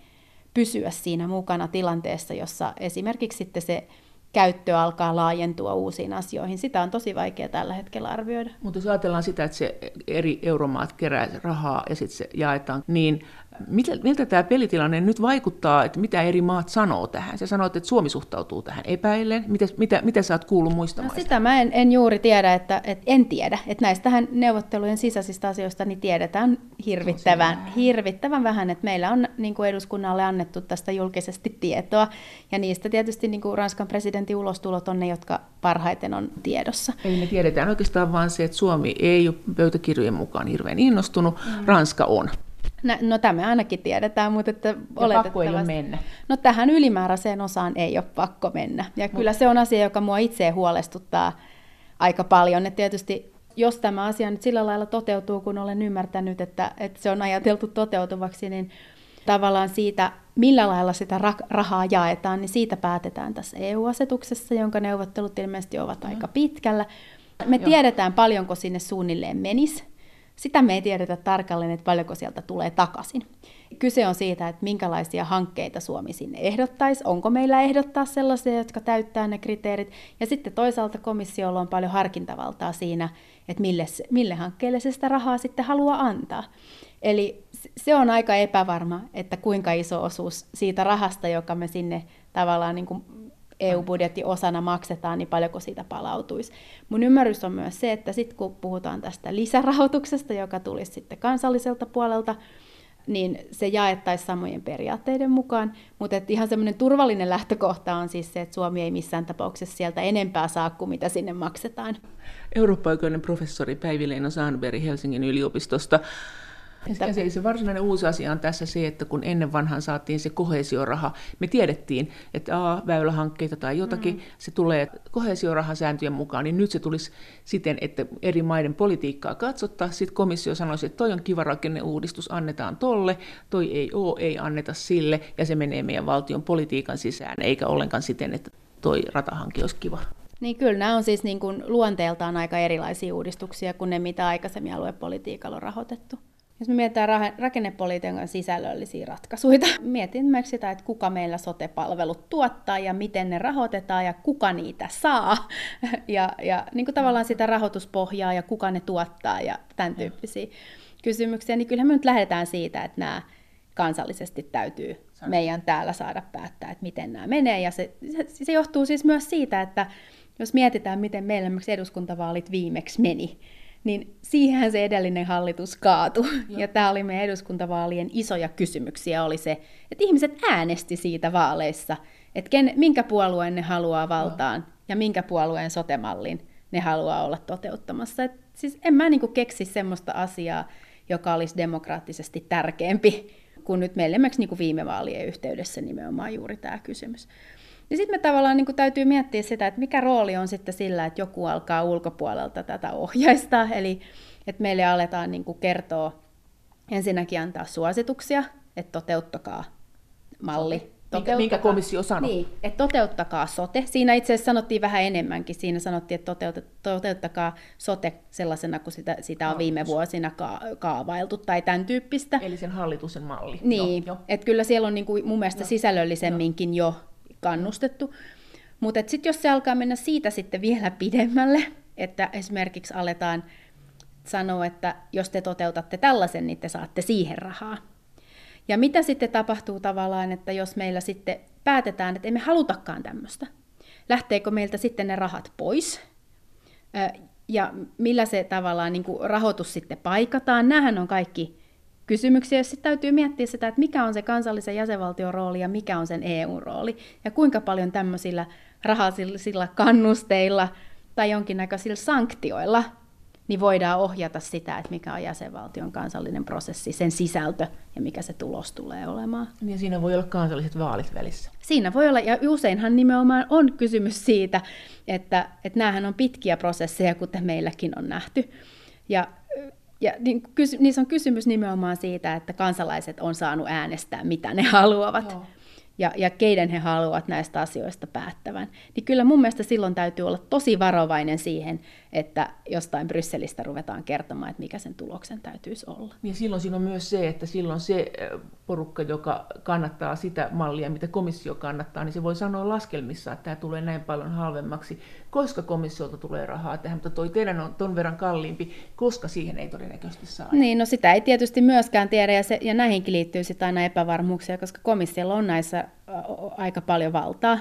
pysyä siinä mukana tilanteessa, jossa esimerkiksi sitten se käyttö alkaa laajentua uusiin asioihin. Sitä on tosi vaikea tällä hetkellä arvioida. Mutta jos ajatellaan sitä, että se eri euromaat kerää rahaa ja sitten se jaetaan, niin miltä, miltä tämä pelitilanne nyt vaikuttaa, että mitä eri maat sanoo tähän? Sä sanoit, että Suomi suhtautuu tähän epäillen. Mitä, mitä, mitä sä oot kuullut muista no? Sitä mä en, en juuri tiedä, että, että en tiedä. Että näistähän neuvottelujen sisäisistä asioista niin tiedetään hirvittävän, hirvittävän vähän. Että meillä on niin kuin eduskunnalle annettu tästä julkisesti tietoa. Ja niistä tietysti niin kuin Ranskan presidentin ulostulot on ne, jotka parhaiten on tiedossa. Ei me tiedetään oikeastaan vaan se, että Suomi ei ole pöytäkirjojen mukaan hirveän innostunut, mm. Ranska on. No, no tämä ainakin tiedetään, mutta että oletettavasti... pakko ei ole mennä. No tähän ylimääräiseen osaan ei ole pakko mennä. Ja Mut... kyllä se on asia, joka mua itse huolestuttaa aika paljon. Et tietysti jos tämä asia nyt sillä lailla toteutuu, kun olen ymmärtänyt, että, että se on ajateltu toteutuvaksi, niin tavallaan siitä, millä lailla sitä rahaa jaetaan, niin siitä päätetään tässä EU-asetuksessa, jonka neuvottelut ilmeisesti ovat aika pitkällä. Me Joo. tiedetään paljonko sinne suunnilleen menisi, sitä me ei tiedetä tarkalleen, että paljonko sieltä tulee takaisin. Kyse on siitä, että minkälaisia hankkeita Suomi sinne ehdottaisi, onko meillä ehdottaa sellaisia, jotka täyttää ne kriteerit, ja sitten toisaalta komissiolla on paljon harkintavaltaa siinä, että mille, mille hankkeelle se sitä rahaa sitten haluaa antaa. Eli se on aika epävarma, että kuinka iso osuus siitä rahasta, joka me sinne tavallaan niin kuin EU-budjetti osana maksetaan, niin paljonko siitä palautuisi. Mun ymmärrys on myös se, että sitten kun puhutaan tästä lisärahoituksesta, joka tulisi sitten kansalliselta puolelta, niin se jaettaisiin samojen periaatteiden mukaan, mutta ihan semmoinen turvallinen lähtökohta on siis se, että Suomi ei missään tapauksessa sieltä enempää saa kuin mitä sinne maksetaan. Eurooppa-oikeuden professori Päivi-Leino Sandberg Helsingin yliopistosta että... se, se varsinainen uusi asia on tässä se, että kun ennen vanhan saatiin se kohesioraha, me tiedettiin, että a, väylähankkeita tai jotakin, mm. se tulee kohesiorahasääntöjen mukaan, niin nyt se tulisi siten, että eri maiden politiikkaa katsottaa, sitten komissio sanoisi, että toi on kiva rakenneuudistus, annetaan tolle, toi ei ole, ei anneta sille, ja se menee meidän valtion politiikan sisään, eikä ollenkaan siten, että toi ratahanke olisi kiva. Niin kyllä nämä on siis niin kuin luonteeltaan aika erilaisia uudistuksia kuin ne, mitä aikaisemmin aluepolitiikalla on rahoitettu. Jos me mietitään rakennepolitiikan sisällöllisiä ratkaisuja, mietin myös sitä, että kuka meillä sote-palvelut tuottaa ja miten ne rahoitetaan ja kuka niitä saa. Ja, ja niin kuin tavallaan sitä rahoituspohjaa ja kuka ne tuottaa ja tämän tyyppisiä kysymyksiä, niin kyllähän me nyt lähdetään siitä, että nämä kansallisesti täytyy meidän täällä saada päättää, että miten nämä menee. Ja se, se, se johtuu siis myös siitä, että jos mietitään, miten meillä eduskuntavaalit viimeksi meni, niin siihen se edellinen hallitus kaatui. Ja tämä oli meidän eduskuntavaalien isoja kysymyksiä, oli se, että ihmiset äänesti siitä vaaleissa, että ken, minkä puolueen ne haluaa valtaan Joo. ja minkä puolueen sotemallin ne haluaa olla toteuttamassa. Et siis en mä niinku keksi semmoista asiaa, joka olisi demokraattisesti tärkeämpi kuin nyt meille niinku viime vaalien yhteydessä nimenomaan juuri tämä kysymys. Ja sitten me tavallaan niin täytyy miettiä sitä, että mikä rooli on sitten sillä, että joku alkaa ulkopuolelta tätä ohjaista, eli että meille aletaan niin kertoa, ensinnäkin antaa suosituksia, että toteuttakaa malli. Minkä, minkä komissio sanoi? Niin, että toteuttakaa sote. Siinä itse asiassa sanottiin vähän enemmänkin. Siinä sanottiin, että toteuttakaa sote sellaisena, kuin sitä, sitä on viime vuosina ka- kaavailtu tai tämän tyyppistä. Eli sen hallituksen malli. Niin, että kyllä siellä on niin kuin mun mielestä jo. sisällöllisemminkin jo kannustettu. Mutta sitten jos se alkaa mennä siitä sitten vielä pidemmälle, että esimerkiksi aletaan sanoa, että jos te toteutatte tällaisen, niin te saatte siihen rahaa. Ja mitä sitten tapahtuu tavallaan, että jos meillä sitten päätetään, että emme halutakaan tämmöistä, lähteekö meiltä sitten ne rahat pois? ja millä se tavallaan niin rahoitus sitten paikataan. Nämähän on kaikki kysymyksiä, jos sitten täytyy miettiä sitä, että mikä on se kansallisen jäsenvaltion rooli ja mikä on sen EU-rooli, ja kuinka paljon tämmöisillä rahallisilla kannusteilla tai jonkinnäköisillä sanktioilla niin voidaan ohjata sitä, että mikä on jäsenvaltion kansallinen prosessi, sen sisältö ja mikä se tulos tulee olemaan. Ja siinä voi olla kansalliset vaalit välissä. Siinä voi olla, ja useinhan nimenomaan on kysymys siitä, että, että näähän on pitkiä prosesseja, kuten meilläkin on nähty. Ja, ja niin, niissä on kysymys nimenomaan siitä, että kansalaiset on saanut äänestää, mitä ne haluavat. Joo ja, ja keiden he haluavat näistä asioista päättävän, niin kyllä mun mielestä silloin täytyy olla tosi varovainen siihen, että jostain Brysselistä ruvetaan kertomaan, että mikä sen tuloksen täytyisi olla. Ja silloin siinä on myös se, että silloin se porukka, joka kannattaa sitä mallia, mitä komissio kannattaa, niin se voi sanoa laskelmissa, että tämä tulee näin paljon halvemmaksi, koska komissiolta tulee rahaa tähän, mutta toi teidän on ton verran kalliimpi, koska siihen ei todennäköisesti saa. Niin, no sitä ei tietysti myöskään tiedä, ja, se, ja näihinkin liittyy sitten aina epävarmuuksia, koska komissiolla on näissä aika paljon valtaa.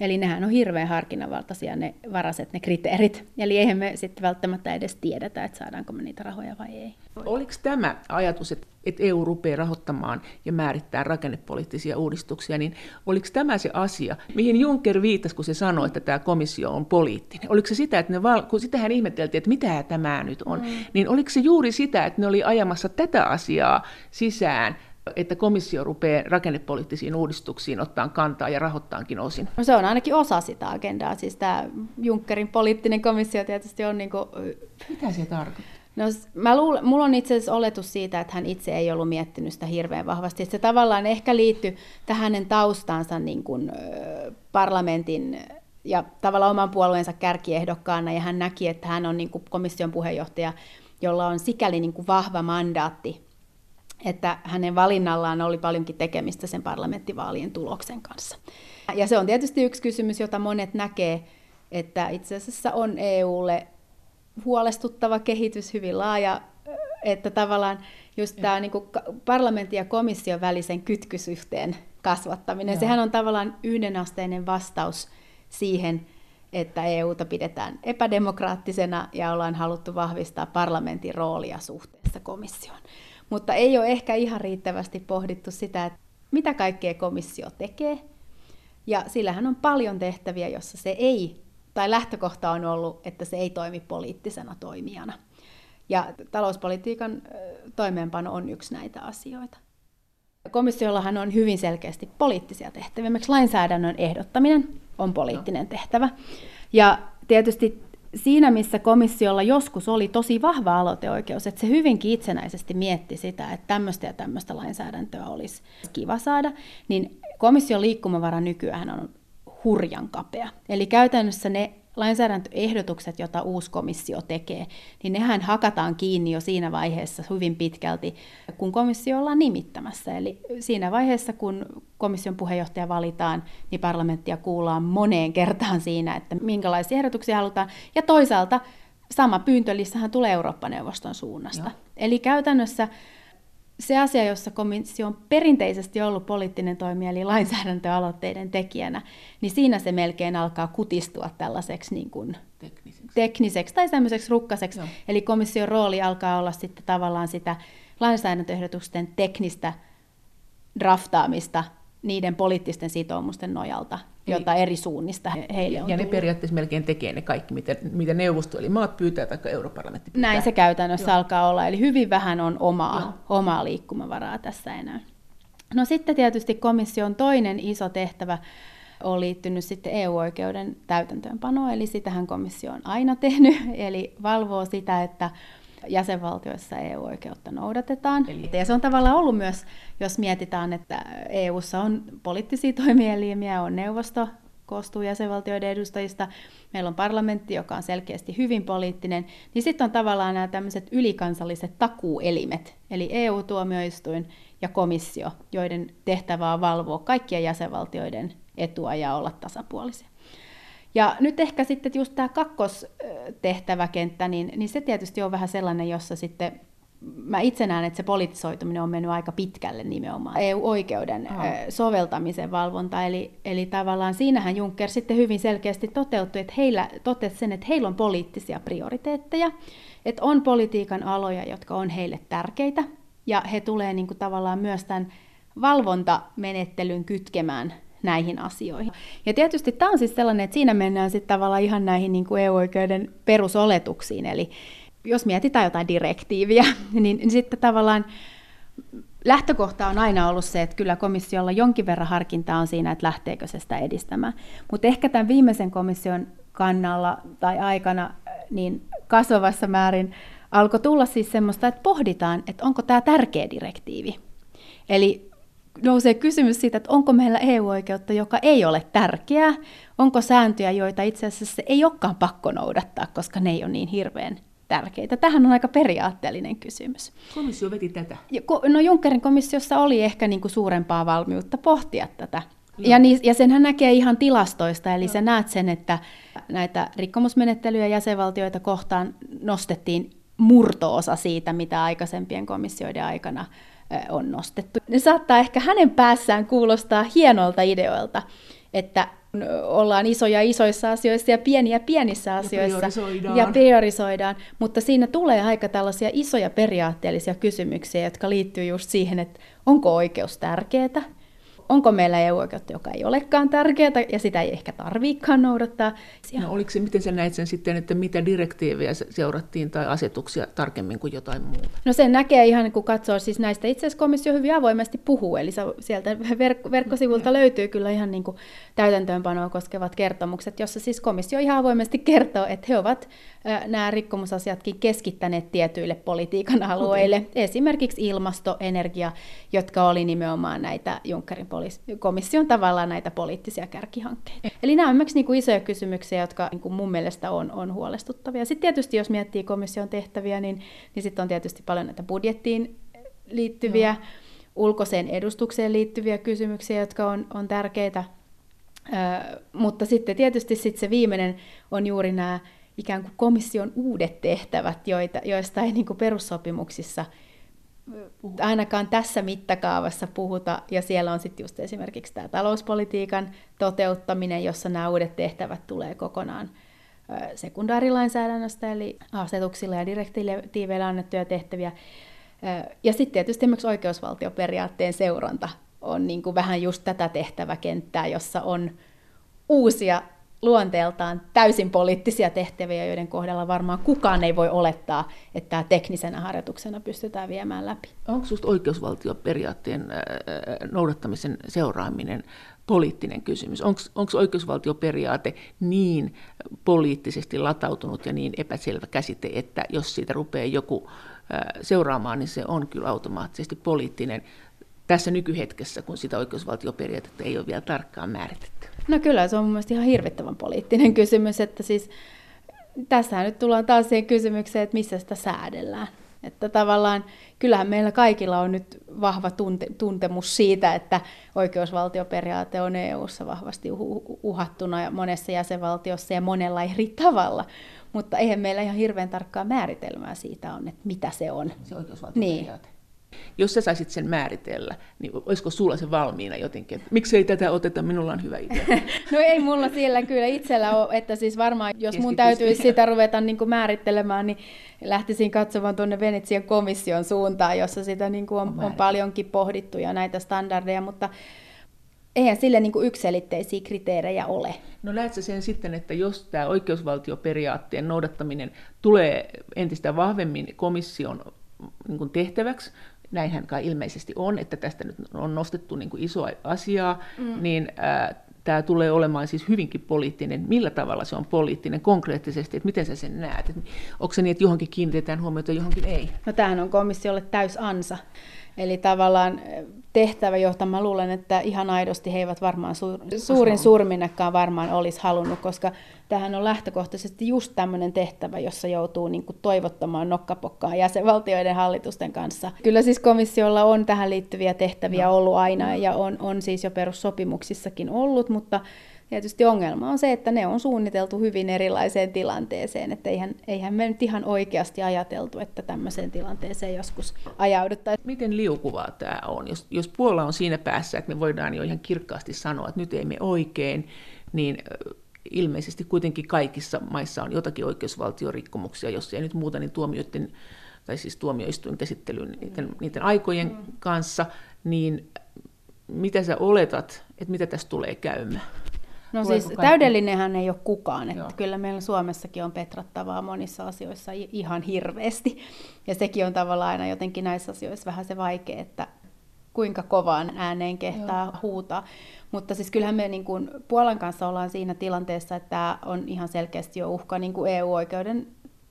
Eli nehän on hirveän harkinnanvaltaisia ne varaset, ne kriteerit. Eli eihän me sitten välttämättä edes tiedetä, että saadaanko me niitä rahoja vai ei. Oliko tämä ajatus, että EU rupeaa rahoittamaan ja määrittää rakennepoliittisia uudistuksia, niin oliko tämä se asia, mihin Juncker viittasi, kun se sanoi, että tämä komissio on poliittinen? Oliko se sitä, että ne val- kun sitähän ihmeteltiin, että mitä tämä nyt on, mm. niin oliko se juuri sitä, että ne oli ajamassa tätä asiaa sisään että komissio rupeaa rakennepoliittisiin uudistuksiin ottaa kantaa ja rahoittaankin osin? No se on ainakin osa sitä agendaa. Siis tämä Junckerin poliittinen komissio tietysti on... Niin kuin... Mitä se tarkoittaa? No, mä luulen, mulla on itse asiassa oletus siitä, että hän itse ei ollut miettinyt sitä hirveän vahvasti. Että se tavallaan ehkä liittyy tähän hänen taustansa niin kuin, parlamentin ja tavallaan oman puolueensa kärkiehdokkaana, ja hän näki, että hän on niin kuin komission puheenjohtaja, jolla on sikäli niin kuin vahva mandaatti että hänen valinnallaan oli paljonkin tekemistä sen parlamenttivaalien tuloksen kanssa. Ja se on tietysti yksi kysymys, jota monet näkee, että itse asiassa on EUlle huolestuttava kehitys hyvin laaja, että tavallaan just tämä niin parlamentin ja komission välisen kytkysyhteen kasvattaminen, Joo. sehän on tavallaan yhdenasteinen vastaus siihen, että EUta pidetään epädemokraattisena ja ollaan haluttu vahvistaa parlamentin roolia suhteessa komissioon. Mutta ei ole ehkä ihan riittävästi pohdittu sitä, että mitä kaikkea komissio tekee. Ja sillähän on paljon tehtäviä, jossa se ei, tai lähtökohta on ollut, että se ei toimi poliittisena toimijana. Ja talouspolitiikan toimeenpano on yksi näitä asioita. Komissiollahan on hyvin selkeästi poliittisia tehtäviä. Esimerkiksi lainsäädännön ehdottaminen on poliittinen tehtävä. Ja tietysti siinä, missä komissiolla joskus oli tosi vahva aloiteoikeus, että se hyvinkin itsenäisesti mietti sitä, että tämmöistä ja tämmöistä lainsäädäntöä olisi kiva saada, niin komission liikkumavara nykyään on hurjan kapea. Eli käytännössä ne lainsäädäntöehdotukset, joita uusi komissio tekee, niin nehän hakataan kiinni jo siinä vaiheessa hyvin pitkälti, kun komissio ollaan nimittämässä. Eli siinä vaiheessa, kun komission puheenjohtaja valitaan, niin parlamenttia kuullaan moneen kertaan siinä, että minkälaisia ehdotuksia halutaan. Ja toisaalta sama pyyntölissähän tulee Eurooppa-neuvoston suunnasta. Joo. Eli käytännössä se asia, jossa komissio on perinteisesti ollut poliittinen toimija, eli lainsäädäntöaloitteiden tekijänä, niin siinä se melkein alkaa kutistua tällaiseksi niin kuin tekniseksi. tekniseksi tai tämmöiseksi rukkaseksi. Joo. Eli komission rooli alkaa olla sitten tavallaan sitä lainsäädäntöehdotusten teknistä draftaamista niiden poliittisten sitoumusten nojalta, jota eri suunnista heille on Ja ne tullut. periaatteessa melkein tekee ne kaikki, mitä, mitä neuvosto eli maat pyytää tai europarlamentti pyytää. Näin se käytännössä Joo. alkaa olla, eli hyvin vähän on omaa, omaa liikkumavaraa tässä enää. No sitten tietysti komission toinen iso tehtävä on liittynyt sitten EU-oikeuden täytäntöönpanoon, eli sitähän komissio on aina tehnyt, eli valvoo sitä, että jäsenvaltioissa EU-oikeutta noudatetaan. Eli... Ja se on tavallaan ollut myös, jos mietitään, että EUssa on poliittisia toimielimiä, on neuvosto, koostuu jäsenvaltioiden edustajista, meillä on parlamentti, joka on selkeästi hyvin poliittinen, niin sitten on tavallaan nämä tämmöiset ylikansalliset takuuelimet, eli EU-tuomioistuin ja komissio, joiden tehtävä on valvoa kaikkien jäsenvaltioiden etua ja olla tasapuolisia. Ja nyt ehkä sitten just tämä kakkostehtäväkenttä, niin, niin se tietysti on vähän sellainen, jossa sitten mä itse näen, että se politisoituminen on mennyt aika pitkälle nimenomaan EU-oikeuden oh. soveltamisen valvonta. Eli, eli tavallaan siinähän Juncker sitten hyvin selkeästi toteutui, että heillä totesi sen, että heillä on poliittisia prioriteetteja, että on politiikan aloja, jotka on heille tärkeitä, ja he tulee niin kuin tavallaan myös tämän valvontamenettelyn kytkemään näihin asioihin. Ja tietysti tämä on siis sellainen, että siinä mennään sitten tavallaan ihan näihin niin kuin EU-oikeuden perusoletuksiin, eli jos mietitään jotain direktiiviä, niin, niin sitten tavallaan lähtökohta on aina ollut se, että kyllä komissiolla jonkin verran harkintaa on siinä, että lähteekö se sitä edistämään. Mutta ehkä tämän viimeisen komission kannalla tai aikana niin kasvavassa määrin alkoi tulla siis semmoista, että pohditaan, että onko tämä tärkeä direktiivi. Eli nousee kysymys siitä, että onko meillä EU-oikeutta, joka ei ole tärkeää, onko sääntöjä, joita itse asiassa ei olekaan pakko noudattaa, koska ne ei ole niin hirveän tärkeitä. Tähän on aika periaatteellinen kysymys. Komissio veti tätä. No Junckerin komissiossa oli ehkä niin kuin suurempaa valmiutta pohtia tätä. Ja, niin, ja senhän näkee ihan tilastoista, eli Joo. sä näet sen, että näitä rikkomusmenettelyjä jäsenvaltioita kohtaan nostettiin murtoosa siitä, mitä aikaisempien komissioiden aikana on nostettu. Ne saattaa ehkä hänen päässään kuulostaa hienolta ideoilta, että ollaan isoja isoissa asioissa ja pieniä pienissä asioissa. Ja priorisoidaan. Ja priorisoidaan. Mutta siinä tulee aika tällaisia isoja periaatteellisia kysymyksiä, jotka liittyy just siihen, että onko oikeus tärkeää, onko meillä EU-oikeutta, joka ei olekaan tärkeää ja sitä ei ehkä tarviikaan noudattaa. No, oliko se, miten sä näit sen sitten, että mitä direktiivejä seurattiin tai asetuksia tarkemmin kuin jotain muuta? No sen näkee ihan, kun katsoo siis näistä. Itse asiassa komissio hyvin avoimesti puhuu, eli sieltä verk- verkkosivulta löytyy kyllä ihan niin kuin täytäntöönpanoa koskevat kertomukset, jossa siis komissio ihan avoimesti kertoo, että he ovat nämä rikkomusasiatkin keskittäneet tietyille politiikan alueille, okay. esimerkiksi ilmasto, energia, jotka oli nimenomaan näitä Junckerin komission tavallaan näitä poliittisia kärkihankkeita. Eli nämä on myös niin kuin isoja kysymyksiä, jotka niin kuin mun mielestä on, on huolestuttavia. Sitten tietysti, jos miettii komission tehtäviä, niin, niin sitten on tietysti paljon näitä budjettiin liittyviä, no. ulkoiseen edustukseen liittyviä kysymyksiä, jotka on, on tärkeitä. Ö, mutta sitten tietysti sit se viimeinen on juuri nämä ikään kuin komission uudet tehtävät, joita, joista ei niin kuin perussopimuksissa ainakaan tässä mittakaavassa puhuta, ja siellä on sitten just esimerkiksi tämä talouspolitiikan toteuttaminen, jossa nämä uudet tehtävät tulee kokonaan sekundaarilainsäädännöstä, eli asetuksilla ja direktiiveillä annettuja tehtäviä. Ja sitten tietysti esimerkiksi oikeusvaltioperiaatteen seuranta on niin kuin vähän just tätä tehtäväkenttää, jossa on uusia luonteeltaan täysin poliittisia tehtäviä, joiden kohdalla varmaan kukaan ei voi olettaa, että tämä teknisenä harjoituksena pystytään viemään läpi. Onko sinusta oikeusvaltioperiaatteen noudattamisen seuraaminen poliittinen kysymys? Onko oikeusvaltioperiaate niin poliittisesti latautunut ja niin epäselvä käsite, että jos siitä rupeaa joku seuraamaan, niin se on kyllä automaattisesti poliittinen tässä nykyhetkessä, kun sitä oikeusvaltioperiaatetta ei ole vielä tarkkaan määritetty? No kyllä, se on mun mielestä ihan hirvittävän poliittinen kysymys, että siis tässähän nyt tullaan taas siihen kysymykseen, että missä sitä säädellään. Että tavallaan kyllähän meillä kaikilla on nyt vahva tunte, tuntemus siitä, että oikeusvaltioperiaate on EU-ssa vahvasti uhattuna ja monessa jäsenvaltiossa ja monella eri tavalla. Mutta eihän meillä ihan hirveän tarkkaa määritelmää siitä on, että mitä se on. Se oikeusvaltioperiaate. Niin. Jos sä saisit sen määritellä, niin olisiko sulla se valmiina jotenkin? Miksi ei tätä oteta? Minulla on hyvä idea. no ei mulla siellä kyllä itsellä ole, että siis varmaan jos mun täytyisi sitä ruveta niin kuin määrittelemään, niin lähtisin katsomaan tuonne Venetsian komission suuntaan, jossa sitä niin kuin on, on paljonkin pohdittu ja näitä standardeja, mutta eihän sille niin ykselitteisiä kriteerejä ole. No näet sä sen sitten, että jos tämä oikeusvaltioperiaatteen noudattaminen tulee entistä vahvemmin komission niin kuin tehtäväksi, näinhän kai ilmeisesti on, että tästä nyt on nostettu niin kuin isoa asiaa, mm. niin ää, tämä tulee olemaan siis hyvinkin poliittinen. Millä tavalla se on poliittinen konkreettisesti, että miten sä sen näet? Että onko se niin, että johonkin kiinnitetään huomiota, johonkin ei? No tämähän on komissiolle täys ansa. Eli tavallaan tehtävä, jota mä luulen, että ihan aidosti he eivät varmaan suur, suurin surminnekaan varmaan olisi halunnut, koska tähän on lähtökohtaisesti just tämmöinen tehtävä, jossa joutuu niin kuin toivottamaan nokkapokkaa jäsenvaltioiden hallitusten kanssa. Kyllä siis komissiolla on tähän liittyviä tehtäviä no. ollut aina ja on, on siis jo perussopimuksissakin ollut, mutta Tietysti ongelma on se, että ne on suunniteltu hyvin erilaiseen tilanteeseen, että eihän, eihän me nyt ihan oikeasti ajateltu, että tämmöiseen tilanteeseen joskus ajauduttaisiin. Miten liukuvaa tämä on? Jos, jos Puola on siinä päässä, että me voidaan jo ihan kirkkaasti sanoa, että nyt ei me oikein, niin ilmeisesti kuitenkin kaikissa maissa on jotakin oikeusvaltiorikkomuksia, jos ei nyt muuta, niin tuomioiden, tai siis tuomioistuin käsittelyn niiden, niiden aikojen mm. kanssa, niin mitä sä oletat, että mitä tässä tulee käymään? No siis kaikki? täydellinenhän ei ole kukaan, että Joo. kyllä meillä Suomessakin on petrattavaa monissa asioissa ihan hirveästi. Ja sekin on tavallaan aina jotenkin näissä asioissa vähän se vaikea, että kuinka kovaan ääneen kehtaa Joo. huutaa. Mutta siis kyllähän me niin kuin Puolan kanssa ollaan siinä tilanteessa, että tämä on ihan selkeästi jo uhka niin kuin EU-oikeuden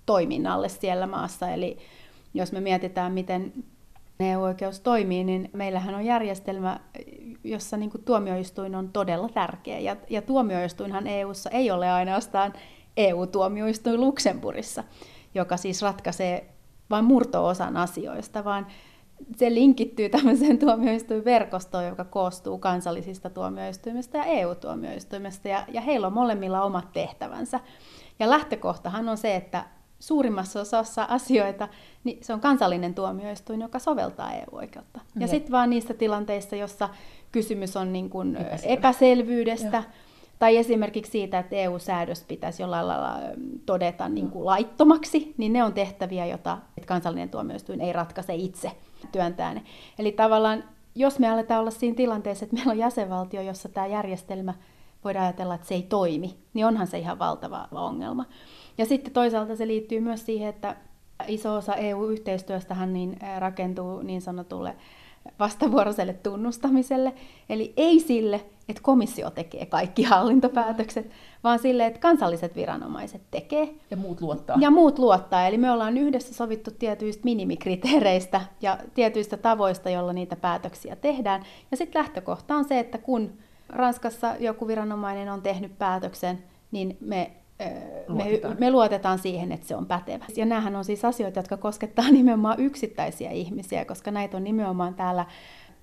toiminnalle siellä maassa. Eli jos me mietitään, miten EU-oikeus toimii, niin meillähän on järjestelmä, jossa niin kuin tuomioistuin on todella tärkeä. Ja, ja tuomioistuinhan EUssa ei ole ainoastaan EU-tuomioistuin Luxemburissa, joka siis ratkaisee vain murto-osan asioista, vaan se linkittyy tämmöiseen tuomioistuinverkostoon, joka koostuu kansallisista tuomioistuimista ja EU-tuomioistuimista, ja, ja heillä on molemmilla omat tehtävänsä. Ja lähtökohtahan on se, että suurimmassa osassa asioita niin se on kansallinen tuomioistuin, joka soveltaa EU-oikeutta. Ja, ja sitten vaan niissä tilanteissa, jossa kysymys on niin kuin epäselvyydestä, tai esimerkiksi siitä, että EU-säädös pitäisi jollain lailla todeta niin kuin laittomaksi, niin ne on tehtäviä, joita kansallinen tuomioistuin ei ratkaise itse työntää ne. Eli tavallaan, jos me aletaan olla siinä tilanteessa, että meillä on jäsenvaltio, jossa tämä järjestelmä voidaan ajatella, että se ei toimi, niin onhan se ihan valtava ongelma. Ja sitten toisaalta se liittyy myös siihen, että iso osa EU-yhteistyöstähän niin rakentuu niin sanotulle vastavuoroiselle tunnustamiselle, eli ei sille, että komissio tekee kaikki hallintopäätökset, vaan sille, että kansalliset viranomaiset tekee. Ja muut luottaa. Ja muut luottaa. Eli me ollaan yhdessä sovittu tietyistä minimikriteereistä ja tietyistä tavoista, joilla niitä päätöksiä tehdään. Ja sitten lähtökohta on se, että kun Ranskassa joku viranomainen on tehnyt päätöksen, niin me me, me luotetaan siihen, että se on pätevä. Ja näähän on siis asioita, jotka koskettaa nimenomaan yksittäisiä ihmisiä, koska näitä on nimenomaan täällä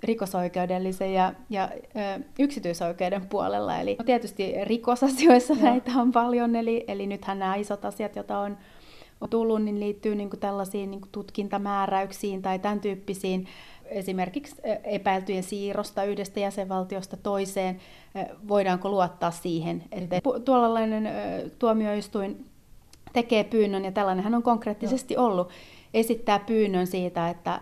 rikosoikeudellisen ja, ja ö, yksityisoikeuden puolella. Eli tietysti rikosasioissa Joo. näitä on paljon, eli, eli nythän nämä isot asiat, joita on, on tullut, niin liittyy niin kuin tällaisiin niin kuin tutkintamääräyksiin tai tämän tyyppisiin esimerkiksi epäiltyjen siirrosta yhdestä jäsenvaltiosta toiseen, voidaanko luottaa siihen, että tuollainen tuomioistuin tekee pyynnön, ja tällainenhän on konkreettisesti ollut, esittää pyynnön siitä, että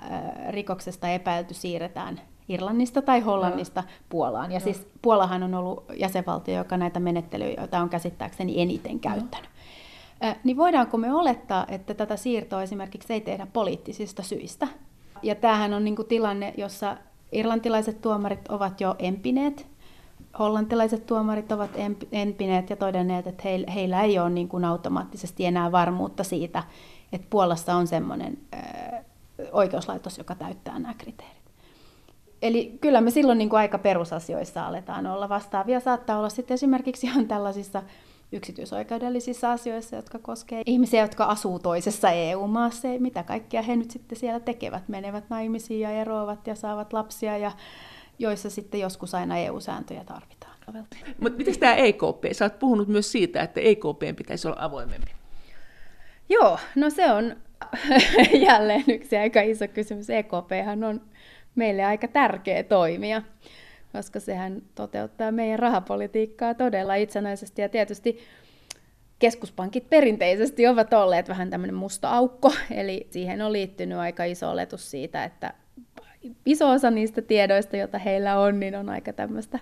rikoksesta epäilty siirretään Irlannista tai Hollannista no. Puolaan. Ja no. siis Puolahan on ollut jäsenvaltio, joka näitä menettelyjä, joita on käsittääkseni eniten käyttänyt. No. Niin voidaanko me olettaa, että tätä siirtoa esimerkiksi ei tehdä poliittisista syistä? Ja tämähän on niin kuin tilanne, jossa irlantilaiset tuomarit ovat jo empineet, hollantilaiset tuomarit ovat empineet ja todenneet, että heillä ei ole niin kuin automaattisesti enää varmuutta siitä, että Puolassa on sellainen oikeuslaitos, joka täyttää nämä kriteerit. Eli kyllä me silloin niin kuin aika perusasioissa aletaan olla vastaavia. Saattaa olla sitten esimerkiksi ihan tällaisissa yksityisoikeudellisissa asioissa, jotka koskee ihmisiä, jotka asuu toisessa EU-maassa, mitä kaikkea he nyt sitten siellä tekevät, menevät naimisiin ja eroavat ja saavat lapsia, ja joissa sitten joskus aina EU-sääntöjä tarvitaan. Mutta miten tämä EKP? Sä oot puhunut myös siitä, että EKP pitäisi olla avoimempi. Joo, no se on jälleen yksi aika iso kysymys. EKP on meille aika tärkeä toimija koska sehän toteuttaa meidän rahapolitiikkaa todella itsenäisesti. Ja tietysti keskuspankit perinteisesti ovat olleet vähän tämmöinen musta aukko, eli siihen on liittynyt aika iso oletus siitä, että iso osa niistä tiedoista, joita heillä on, niin on aika tämmöistä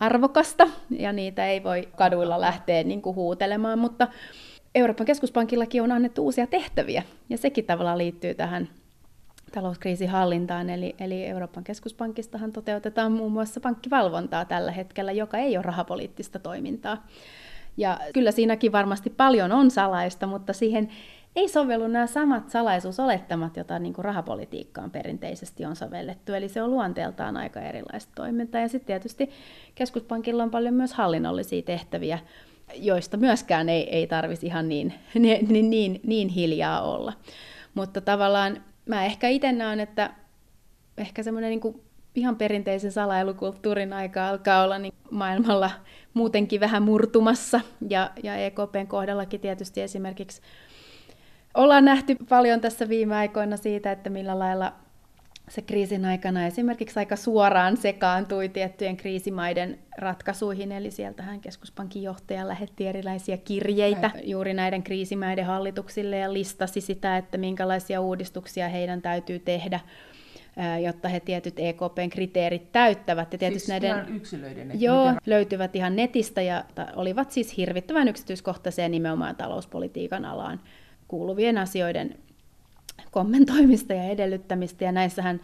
arvokasta, ja niitä ei voi kaduilla lähteä niin kuin huutelemaan, mutta Euroopan keskuspankillakin on annettu uusia tehtäviä, ja sekin tavallaan liittyy tähän talouskriisin hallintaan, eli, eli Euroopan keskuspankistahan toteutetaan muun muassa pankkivalvontaa tällä hetkellä, joka ei ole rahapoliittista toimintaa. Ja kyllä siinäkin varmasti paljon on salaista, mutta siihen ei sovellu nämä samat salaisuusolettamat, joita niin kuin rahapolitiikkaan perinteisesti on sovellettu. Eli se on luonteeltaan aika erilaista toimintaa. Ja sitten tietysti keskuspankilla on paljon myös hallinnollisia tehtäviä, joista myöskään ei, ei tarvitsisi ihan niin, niin, niin, niin hiljaa olla. Mutta tavallaan mä ehkä itse näen, että ehkä semmoinen niin ihan perinteisen salailukulttuurin aika alkaa olla niin maailmalla muutenkin vähän murtumassa. Ja, ja EKPn kohdallakin tietysti esimerkiksi ollaan nähty paljon tässä viime aikoina siitä, että millä lailla se kriisin aikana esimerkiksi aika suoraan sekaantui tiettyjen kriisimaiden ratkaisuihin, eli sieltähän keskuspankin johtaja lähetti erilaisia kirjeitä juuri näiden kriisimaiden hallituksille ja listasi sitä, että minkälaisia uudistuksia heidän täytyy tehdä jotta he tietyt EKPn kriteerit täyttävät. Ja tietysti siis näiden, ihan yksilöiden? Joo, miten... löytyvät ihan netistä ja olivat siis hirvittävän yksityiskohtaisia nimenomaan talouspolitiikan alaan kuuluvien asioiden kommentoimista ja edellyttämistä. Ja näissähän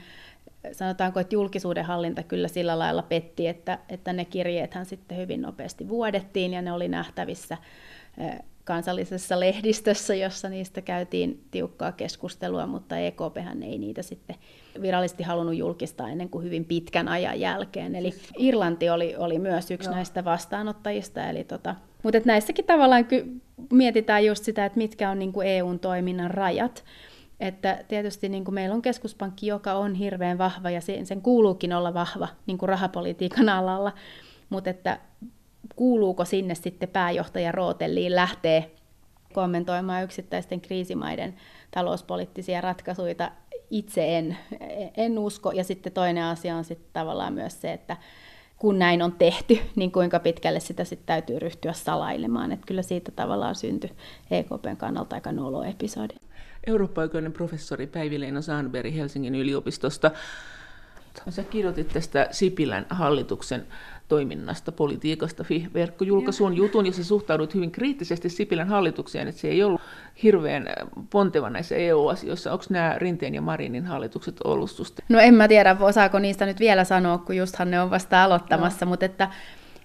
sanotaanko, että julkisuuden hallinta kyllä sillä lailla petti, että, että ne kirjeethän sitten hyvin nopeasti vuodettiin ja ne oli nähtävissä kansallisessa lehdistössä, jossa niistä käytiin tiukkaa keskustelua, mutta EKP ei niitä sitten virallisesti halunnut julkistaa ennen kuin hyvin pitkän ajan jälkeen. Eli Irlanti oli, oli myös yksi Joo. näistä vastaanottajista. Eli tota, mutta näissäkin tavallaan ky- mietitään just sitä, että mitkä on niin kuin EUn toiminnan rajat. Että tietysti niin kuin meillä on keskuspankki, joka on hirveän vahva ja sen, sen kuuluukin olla vahva niin kuin rahapolitiikan alalla, mutta että kuuluuko sinne sitten pääjohtaja Rootelliin lähtee kommentoimaan yksittäisten kriisimaiden talouspoliittisia ratkaisuja. Itse en, en usko. Ja sitten toinen asia on sitten tavallaan myös se, että kun näin on tehty, niin kuinka pitkälle sitä sitten täytyy ryhtyä salailemaan. Että kyllä siitä tavallaan syntyi EKPn kannalta aika nolo episodi. Eurooppa-oikeuden professori Sandberg Helsingin yliopistosta. Sä kirjoitit tästä Sipilän hallituksen toiminnasta, politiikasta, verkkojulkaisuun jutun, jossa suhtaudut hyvin kriittisesti Sipilän hallitukseen, että se ei ollut hirveän ponteva näissä EU-asioissa. Onko nämä Rinteen ja Marinin hallitukset ollut susta? No en mä tiedä, osaako niistä nyt vielä sanoa, kun justhan ne on vasta aloittamassa, no. mutta että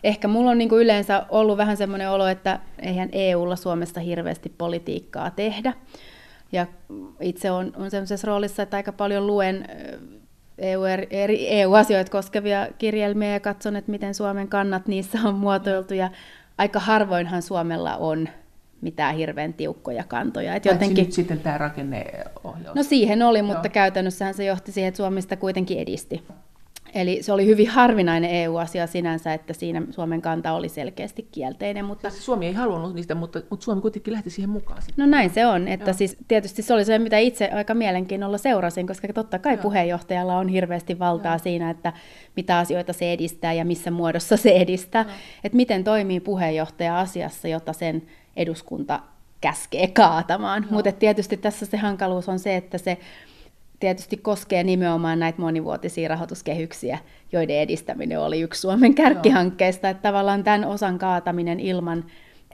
ehkä mulla on niin kuin yleensä ollut vähän semmoinen olo, että eihän EUlla Suomesta hirveästi politiikkaa tehdä. Ja itse on, on sellaisessa roolissa, että aika paljon luen EU, eri EU-asioita koskevia kirjelmiä ja katson, että miten Suomen kannat niissä on muotoiltu ja aika harvoinhan Suomella on mitään hirveän tiukkoja kantoja. Et jotenkin... nyt sitten tämä rakenneohjaus? No siihen oli, mutta Joo. käytännössähän se johti siihen, että Suomesta kuitenkin edisti. Eli se oli hyvin harvinainen EU-asia sinänsä, että siinä Suomen kanta oli selkeästi kielteinen. Mutta... Siis Suomi ei halunnut niistä, mutta, mutta Suomi kuitenkin lähti siihen mukaan. No näin se on, että siis tietysti se oli se, mitä itse aika mielenkiinnolla seurasin, koska totta kai Joo. puheenjohtajalla on hirveästi valtaa Joo. siinä, että mitä asioita se edistää ja missä muodossa se edistää. Että miten toimii puheenjohtaja asiassa, jota sen eduskunta käskee kaatamaan. Mutta tietysti tässä se hankaluus on se, että se tietysti koskee nimenomaan näitä monivuotisia rahoituskehyksiä, joiden edistäminen oli yksi Suomen kärkihankkeista, että tavallaan tämän osan kaataminen ilman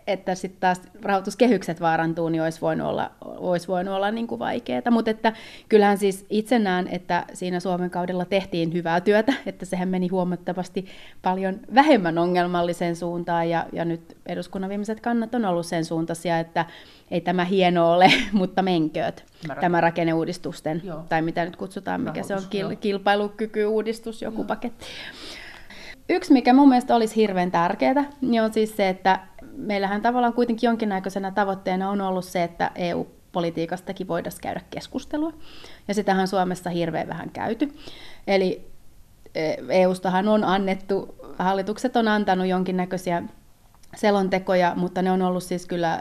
että sitten taas rahoituskehykset vaarantuu, niin olisi voinut olla, olisi voinut olla niin kuin vaikeaa. Mutta että kyllähän siis itse näen, että siinä Suomen kaudella tehtiin hyvää työtä, että sehän meni huomattavasti paljon vähemmän ongelmalliseen suuntaan, ja, ja nyt eduskunnan viimeiset kannat on ollut sen suuntaisia, että ei tämä hieno ole, mutta menkööt, tämä, tämä rakenneuudistusten, Joo. tai mitä nyt kutsutaan, mikä Rahoitus, se on, kil, kilpailukykyuudistus, joku Joo. paketti. Yksi, mikä mun mielestä olisi hirveän tärkeää, niin on siis se, että meillähän tavallaan kuitenkin jonkinnäköisenä tavoitteena on ollut se, että EU-politiikastakin voitaisiin käydä keskustelua. Ja sitähän Suomessa hirveän vähän käyty. Eli EUstahan on annettu, hallitukset on antanut jonkinnäköisiä selontekoja, mutta ne on ollut siis kyllä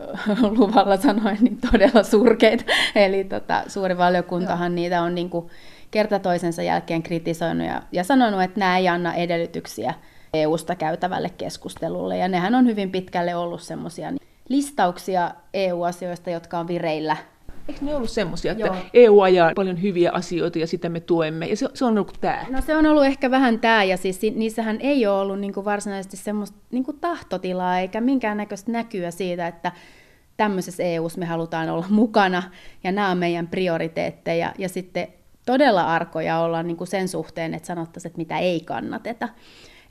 luvalla sanoen niin todella surkeita. Eli tota, suuri valiokuntahan Joo. niitä on niin kuin kerta toisensa jälkeen kritisoinut ja, ja sanonut, että nämä ei anna edellytyksiä EU-sta käytävälle keskustelulle. Ja nehän on hyvin pitkälle ollut semmoisia listauksia EU-asioista, jotka on vireillä Eikö ne ollut semmoisia, että Joo. EU ajaa paljon hyviä asioita ja sitä me tuemme, ja se, se on ollut tämä? No se on ollut ehkä vähän tämä, ja siis niissähän ei ole ollut niinku varsinaisesti semmoista niinku tahtotilaa eikä minkäännäköistä näkyä siitä, että tämmöisessä EUssa me halutaan olla mukana, ja nämä on meidän prioriteetteja, ja sitten todella arkoja olla niinku sen suhteen, että sanottaisiin, että mitä ei kannateta.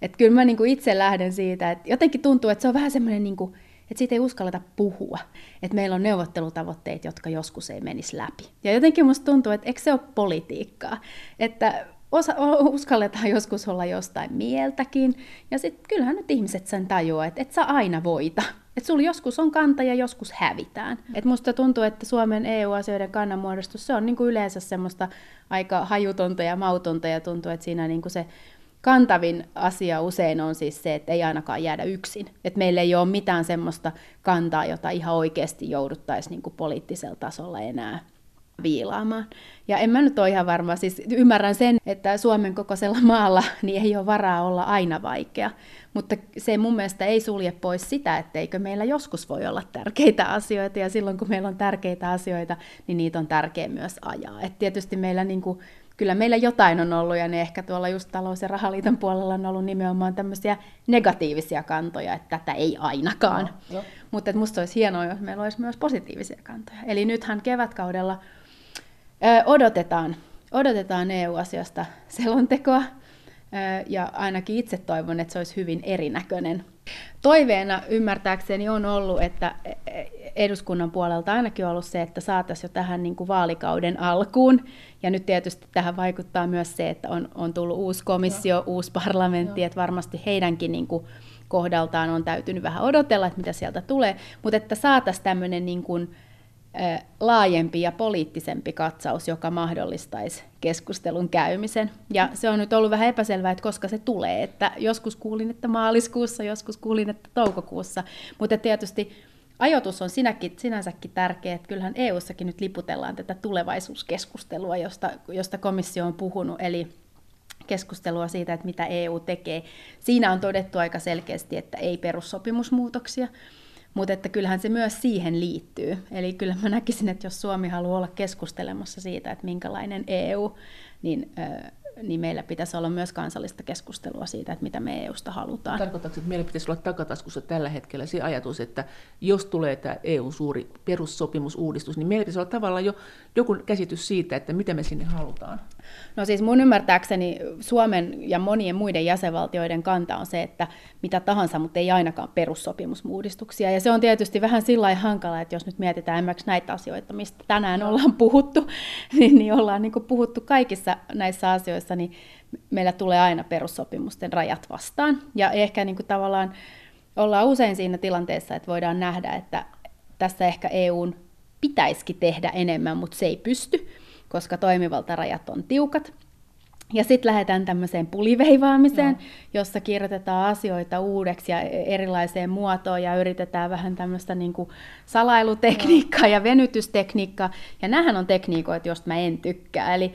Että kyllä mä niinku itse lähden siitä, että jotenkin tuntuu, että se on vähän semmoinen, niinku, että siitä ei uskalleta puhua. Että meillä on neuvottelutavoitteet, jotka joskus ei menisi läpi. Ja jotenkin musta tuntuu, että eikö se ole politiikkaa? Että osa, uskalletaan joskus olla jostain mieltäkin. Ja sitten kyllähän nyt ihmiset sen tajuaa, että et sä aina voita. Että sulla joskus on kanta ja joskus hävitään. Et musta tuntuu, että Suomen EU-asioiden kannanmuodostus, se on niinku yleensä semmoista aika hajutonta ja mautonta ja tuntuu, että siinä niinku se kantavin asia usein on siis se, että ei ainakaan jäädä yksin. Että meillä ei ole mitään semmoista kantaa, jota ihan oikeasti jouduttaisiin niin poliittisella tasolla enää viilaamaan. Ja en mä nyt ole ihan varma, siis ymmärrän sen, että Suomen kokoisella maalla niin ei ole varaa olla aina vaikea, mutta se mun mielestä ei sulje pois sitä, etteikö meillä joskus voi olla tärkeitä asioita, ja silloin kun meillä on tärkeitä asioita, niin niitä on tärkeä myös ajaa. Et tietysti meillä niin kuin, kyllä meillä jotain on ollut, ja ne ehkä tuolla just talous- ja rahaliiton puolella on ollut nimenomaan tämmöisiä negatiivisia kantoja, että tätä ei ainakaan. No, Mutta musta olisi hienoa, jos meillä olisi myös positiivisia kantoja. Eli nythän kevätkaudella odotetaan, odotetaan EU-asiasta selontekoa, ja ainakin itse toivon, että se olisi hyvin erinäköinen. Toiveena ymmärtääkseni on ollut, että e, e, eduskunnan puolelta ainakin on ollut se, että saataisiin jo tähän niin kuin vaalikauden alkuun. Ja nyt tietysti tähän vaikuttaa myös se, että on, on tullut uusi komissio, Joo. uusi parlamentti, Joo. että varmasti heidänkin niin kuin kohdaltaan on täytynyt vähän odotella, että mitä sieltä tulee. Mutta että saataisiin tämmöinen niin kuin, laajempi ja poliittisempi katsaus, joka mahdollistaisi keskustelun käymisen. Ja se on nyt ollut vähän epäselvää, että koska se tulee. Että joskus kuulin, että maaliskuussa, joskus kuulin, että toukokuussa. Mutta tietysti ajoitus on sinäkin, sinänsäkin tärkeä, että kyllähän EU-sakin nyt liputellaan tätä tulevaisuuskeskustelua, josta, josta komissio on puhunut, eli keskustelua siitä, että mitä EU tekee. Siinä on todettu aika selkeästi, että ei perussopimusmuutoksia, mutta että kyllähän se myös siihen liittyy. Eli kyllä mä näkisin, että jos Suomi haluaa olla keskustelemassa siitä, että minkälainen EU, niin niin meillä pitäisi olla myös kansallista keskustelua siitä, että mitä me EUsta halutaan. Tarkoitatko, että meillä pitäisi olla takataskussa tällä hetkellä se ajatus, että jos tulee tämä EU-suuri perussopimusuudistus, niin meillä pitäisi olla tavallaan jo joku käsitys siitä, että mitä me sinne halutaan? No siis mun ymmärtääkseni Suomen ja monien muiden jäsenvaltioiden kanta on se, että mitä tahansa, mutta ei ainakaan perussopimusmuudistuksia. Ja se on tietysti vähän sillä hankala, että jos nyt mietitään esimerkiksi näitä asioita, mistä tänään ollaan puhuttu, niin, niin ollaan niin puhuttu kaikissa näissä asioissa, niin meillä tulee aina perussopimusten rajat vastaan. Ja ehkä niin kuin tavallaan ollaan usein siinä tilanteessa, että voidaan nähdä, että tässä ehkä EUn pitäisikin tehdä enemmän, mutta se ei pysty koska toimivaltarajat on tiukat. Ja sitten lähdetään tämmöiseen puliveivaamiseen, Joo. jossa kirjoitetaan asioita uudeksi ja erilaiseen muotoon ja yritetään vähän tämmöistä niin salailutekniikkaa Joo. ja venytystekniikkaa. Ja nämähän on tekniikoita, joista mä en tykkää. Eli,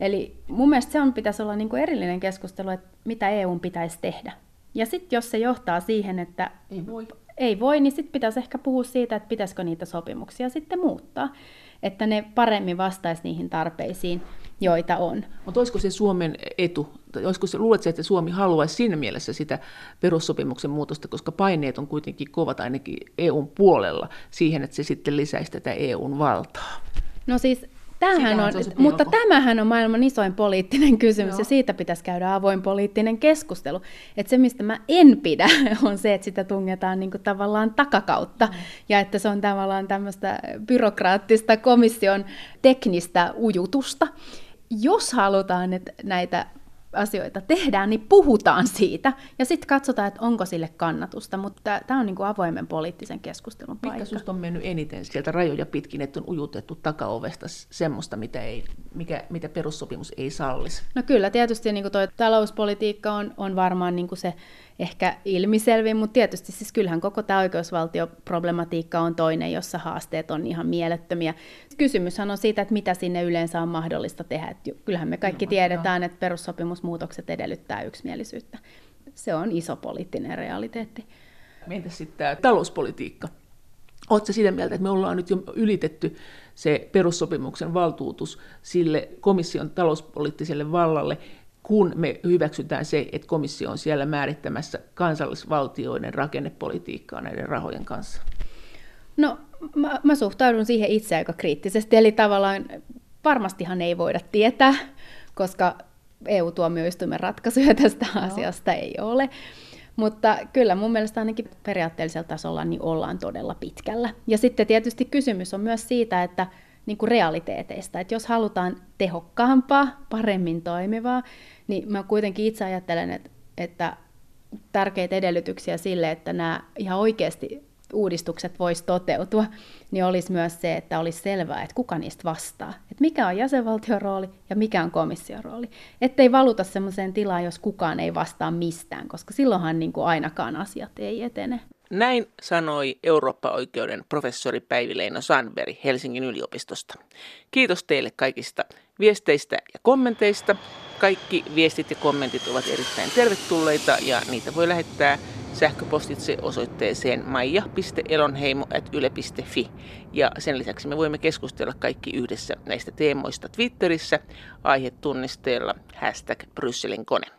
eli mun mielestä se on, pitäisi olla niin kuin erillinen keskustelu, että mitä EUn pitäisi tehdä. Ja sitten jos se johtaa siihen, että ei voi, ei voi niin sitten pitäisi ehkä puhua siitä, että pitäisikö niitä sopimuksia sitten muuttaa että ne paremmin vastaisi niihin tarpeisiin, joita on. Mutta olisiko se Suomen etu, tai olisiko se, luuletko, että Suomi haluaisi siinä mielessä sitä perussopimuksen muutosta, koska paineet on kuitenkin kovat ainakin EUn puolella siihen, että se sitten lisäisi tätä EUn valtaa? No siis Tämähän on, mutta tämähän on maailman isoin poliittinen kysymys Joo. ja siitä pitäisi käydä avoin poliittinen keskustelu. Että se, mistä mä en pidä, on se, että sitä tungetaan niin tavallaan takakautta mm. ja että se on tavallaan tämmöistä byrokraattista komission teknistä ujutusta. Jos halutaan että näitä asioita tehdään, niin puhutaan siitä ja sitten katsotaan, että onko sille kannatusta, mutta tämä on niin kuin avoimen poliittisen keskustelun paikka. Mikä susta on mennyt eniten sieltä rajoja pitkin, että on ujutettu takaovesta semmoista, mitä, ei, mikä, mitä perussopimus ei sallisi? No kyllä, tietysti niin kuin toi talouspolitiikka on, on varmaan niin kuin se ehkä ilmiselvin, mutta tietysti siis kyllähän koko tämä oikeusvaltioproblematiikka on toinen, jossa haasteet on ihan mielettömiä. Kysymyshän on siitä, että mitä sinne yleensä on mahdollista tehdä. Että kyllähän me kaikki no, tiedetään, että perussopimusmuutokset edellyttää yksimielisyyttä. Se on iso poliittinen realiteetti. Entä sitten tämä talouspolitiikka? Oletko sitä mieltä, että me ollaan nyt jo ylitetty se perussopimuksen valtuutus sille komission talouspoliittiselle vallalle, kun me hyväksytään se, että komissio on siellä määrittämässä kansallisvaltioiden rakennepolitiikkaa näiden rahojen kanssa? No, mä, mä suhtaudun siihen itse aika kriittisesti, eli tavallaan varmastihan ei voida tietää, koska EU-tuomioistuimen ratkaisuja tästä no. asiasta ei ole. Mutta kyllä mun mielestä ainakin periaatteellisella tasolla niin ollaan todella pitkällä. Ja sitten tietysti kysymys on myös siitä, että niin kuin realiteeteista, että jos halutaan tehokkaampaa, paremmin toimivaa, niin mä kuitenkin itse ajattelen, että, että tärkeitä edellytyksiä sille, että nämä ihan oikeasti uudistukset voisi toteutua, niin olisi myös se, että olisi selvää, että kuka niistä vastaa. Että mikä on jäsenvaltion rooli ja mikä on komission rooli. Ettei valuta sellaiseen tilaan, jos kukaan ei vastaa mistään, koska silloinhan niin kuin ainakaan asiat ei etene. Näin sanoi Eurooppa-oikeuden professori Päivi Leino Sandberg Helsingin yliopistosta. Kiitos teille kaikista viesteistä ja kommenteista. Kaikki viestit ja kommentit ovat erittäin tervetulleita ja niitä voi lähettää sähköpostitse osoitteeseen maija.elonheimo.yle.fi. Ja sen lisäksi me voimme keskustella kaikki yhdessä näistä teemoista Twitterissä aihetunnisteella hashtag Brysselin kone.